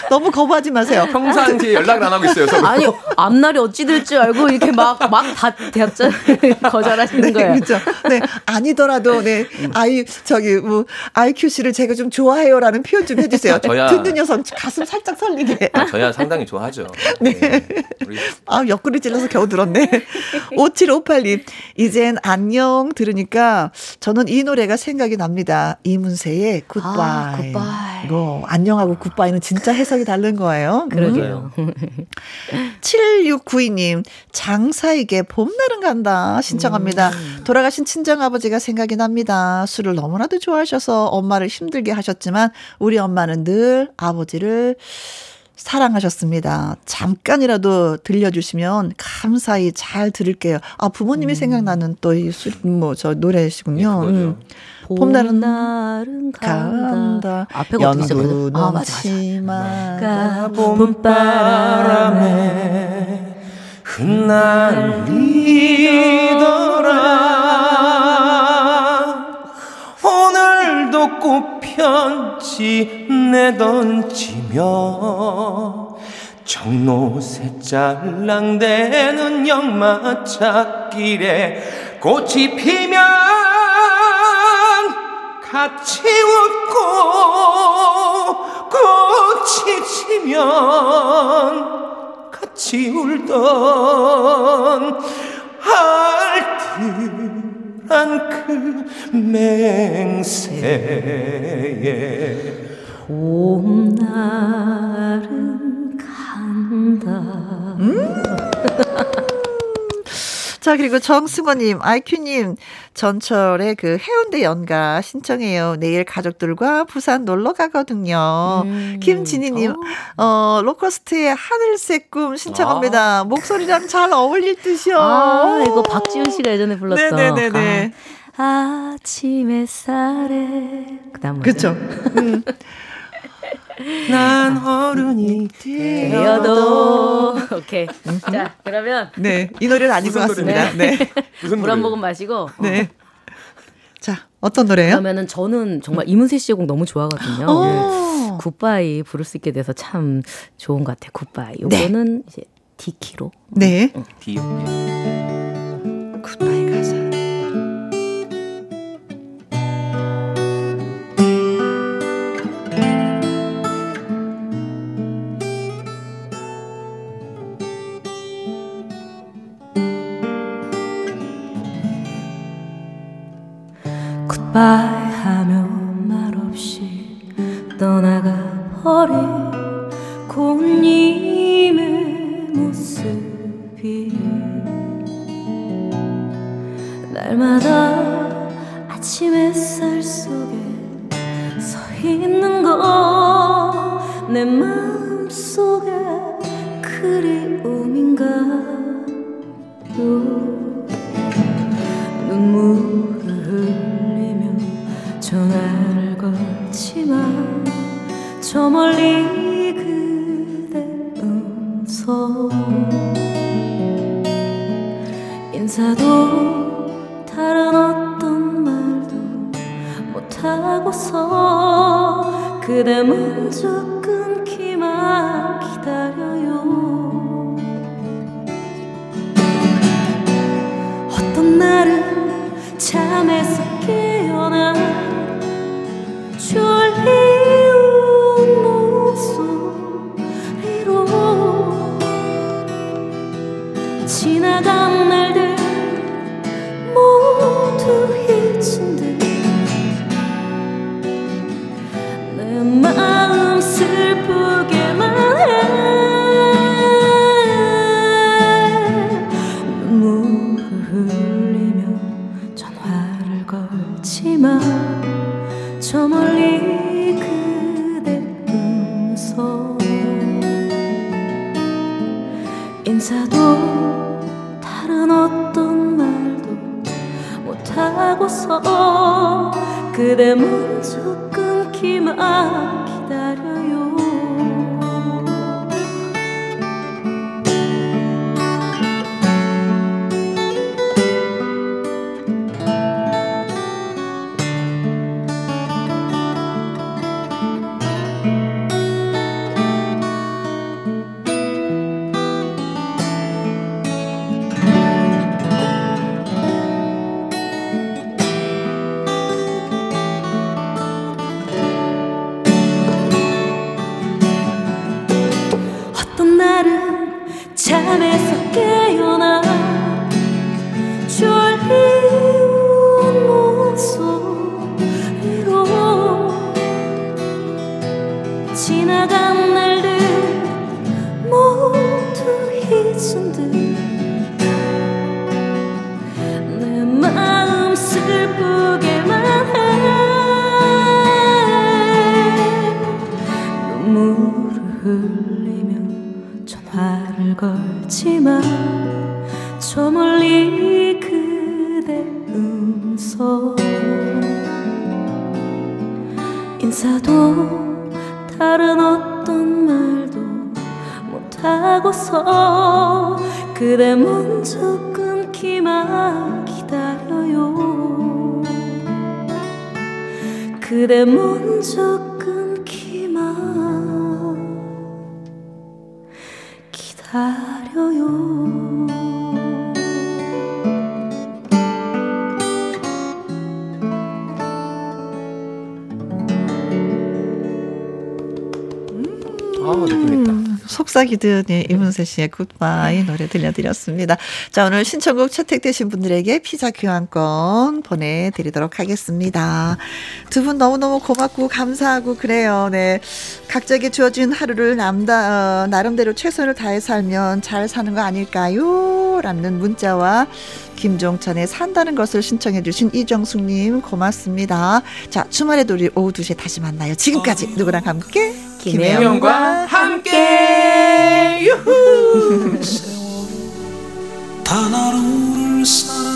너무 거부하지 마세요. 평상시에 연락을 안 하고 있어요. 서로. 아니, 앞날이 어찌 될지 알고 이렇게 막, 막다 대합자 거절하시는 네, 거예요. 그렇죠. 네. 아니더라도, 네. 아이, 저기, 뭐, IQ 씨를 제가 좀 좋아해요라는 표현 좀 해주세요. 저야. 듣는 여성 가슴 살짝 설리게. 아, 저야 상당히 좋아하죠. 네. 네. 우리. 아, 옆구리 찔러서 겨우 들었네. 5758님, 이젠 안녕 들으니까 저는 이 노래가 생각이 납니다. 이문세의 굿바이. 아, 굿바이. 이거 안녕하고 굿바이는 진짜 해석이 다른 거예요. 그러게요. 음. 7692님, 장사에게 봄날은 간다 신청합니다. 음. 돌아가신 친정아버지가 생각이 납니다. 술을 너무나도 좋아하셔서 엄마를 힘들게 하셨지만 우리 엄마는 늘 아버지를 사랑하셨습니다. 잠깐이라도 들려주시면 감사히 잘 들을게요. 아, 부모님이 음. 생각나는 또 이, 뭐, 저 노래시군요. 네, 음. 봄날은, 봄날은 간다. 앞에가 연두는 아, 치마가 봄바람에 흩날리더라. 오늘도 꽃편지 내던지며 정로새 짤랑대는 역마차길에 꽃이 피면 같이 웃고 꽃이 지면 같이 울던 알뜰한 그 맹세에 봄날은 간다 음? 자, 그리고 정승원님, 아이큐님, 전철의 그 해운대 연가 신청해요. 내일 가족들과 부산 놀러 가거든요. 음. 김진희님, 어. 어, 로커스트의 하늘색 꿈 신청합니다. 아. 목소리랑 잘 어울릴 듯이요. 아, 이거 박지훈 씨가 예전에 불렀던. 네네네네. 아, 아침 햇살에. 그 다음 그쵸. 음. 난 어른이 되어도 오케이 자 그러면 네 이 노래는 아닌 것 같습니다 네, 물 한 모금 마시고 네 자, 어떤 노래예요? 그러면은 저는 정말 이문세 씨의 곡 너무 좋아하거든요. 네. Goodbye 부를 수 있게 돼서 참 좋은 것 같아요. Goodbye. 요거는 네. 이제 D key로. 네. D. Good 바이 하며 말없이 떠나가 버린 고님의 모습이. 날마다 아침 햇살 속에 서 있는 거 내 마음 속에 그리움인가? 눈물을 전화를 걸지만 저 멀리 그대 음성 인사도 다른 어떤 말도 못하고서 그대 먼저 끊기만 기다려요. 어떤 날은 잠에서 깨어나 too late. 속삭이듯 예, 이문세 씨의 굿바이 노래 들려드렸습니다. 자 오늘 신청곡 채택되신 분들에게 피자 교환권 보내드리도록 하겠습니다. 두 분 너무너무 고맙고 감사하고 그래요. 네 각자에게 주어진 하루를 남다 어, 나름대로 최선을 다해 살면 잘 사는 거 아닐까요? 라는 문자와 김종찬의 산다는 것을 신청해 주신 이정숙님 고맙습니다. 자 주말에도 우리 오후 2시에 다시 만나요. 지금까지 누구랑 함께 김혜영과 함께. 유후. 단 하루를 살아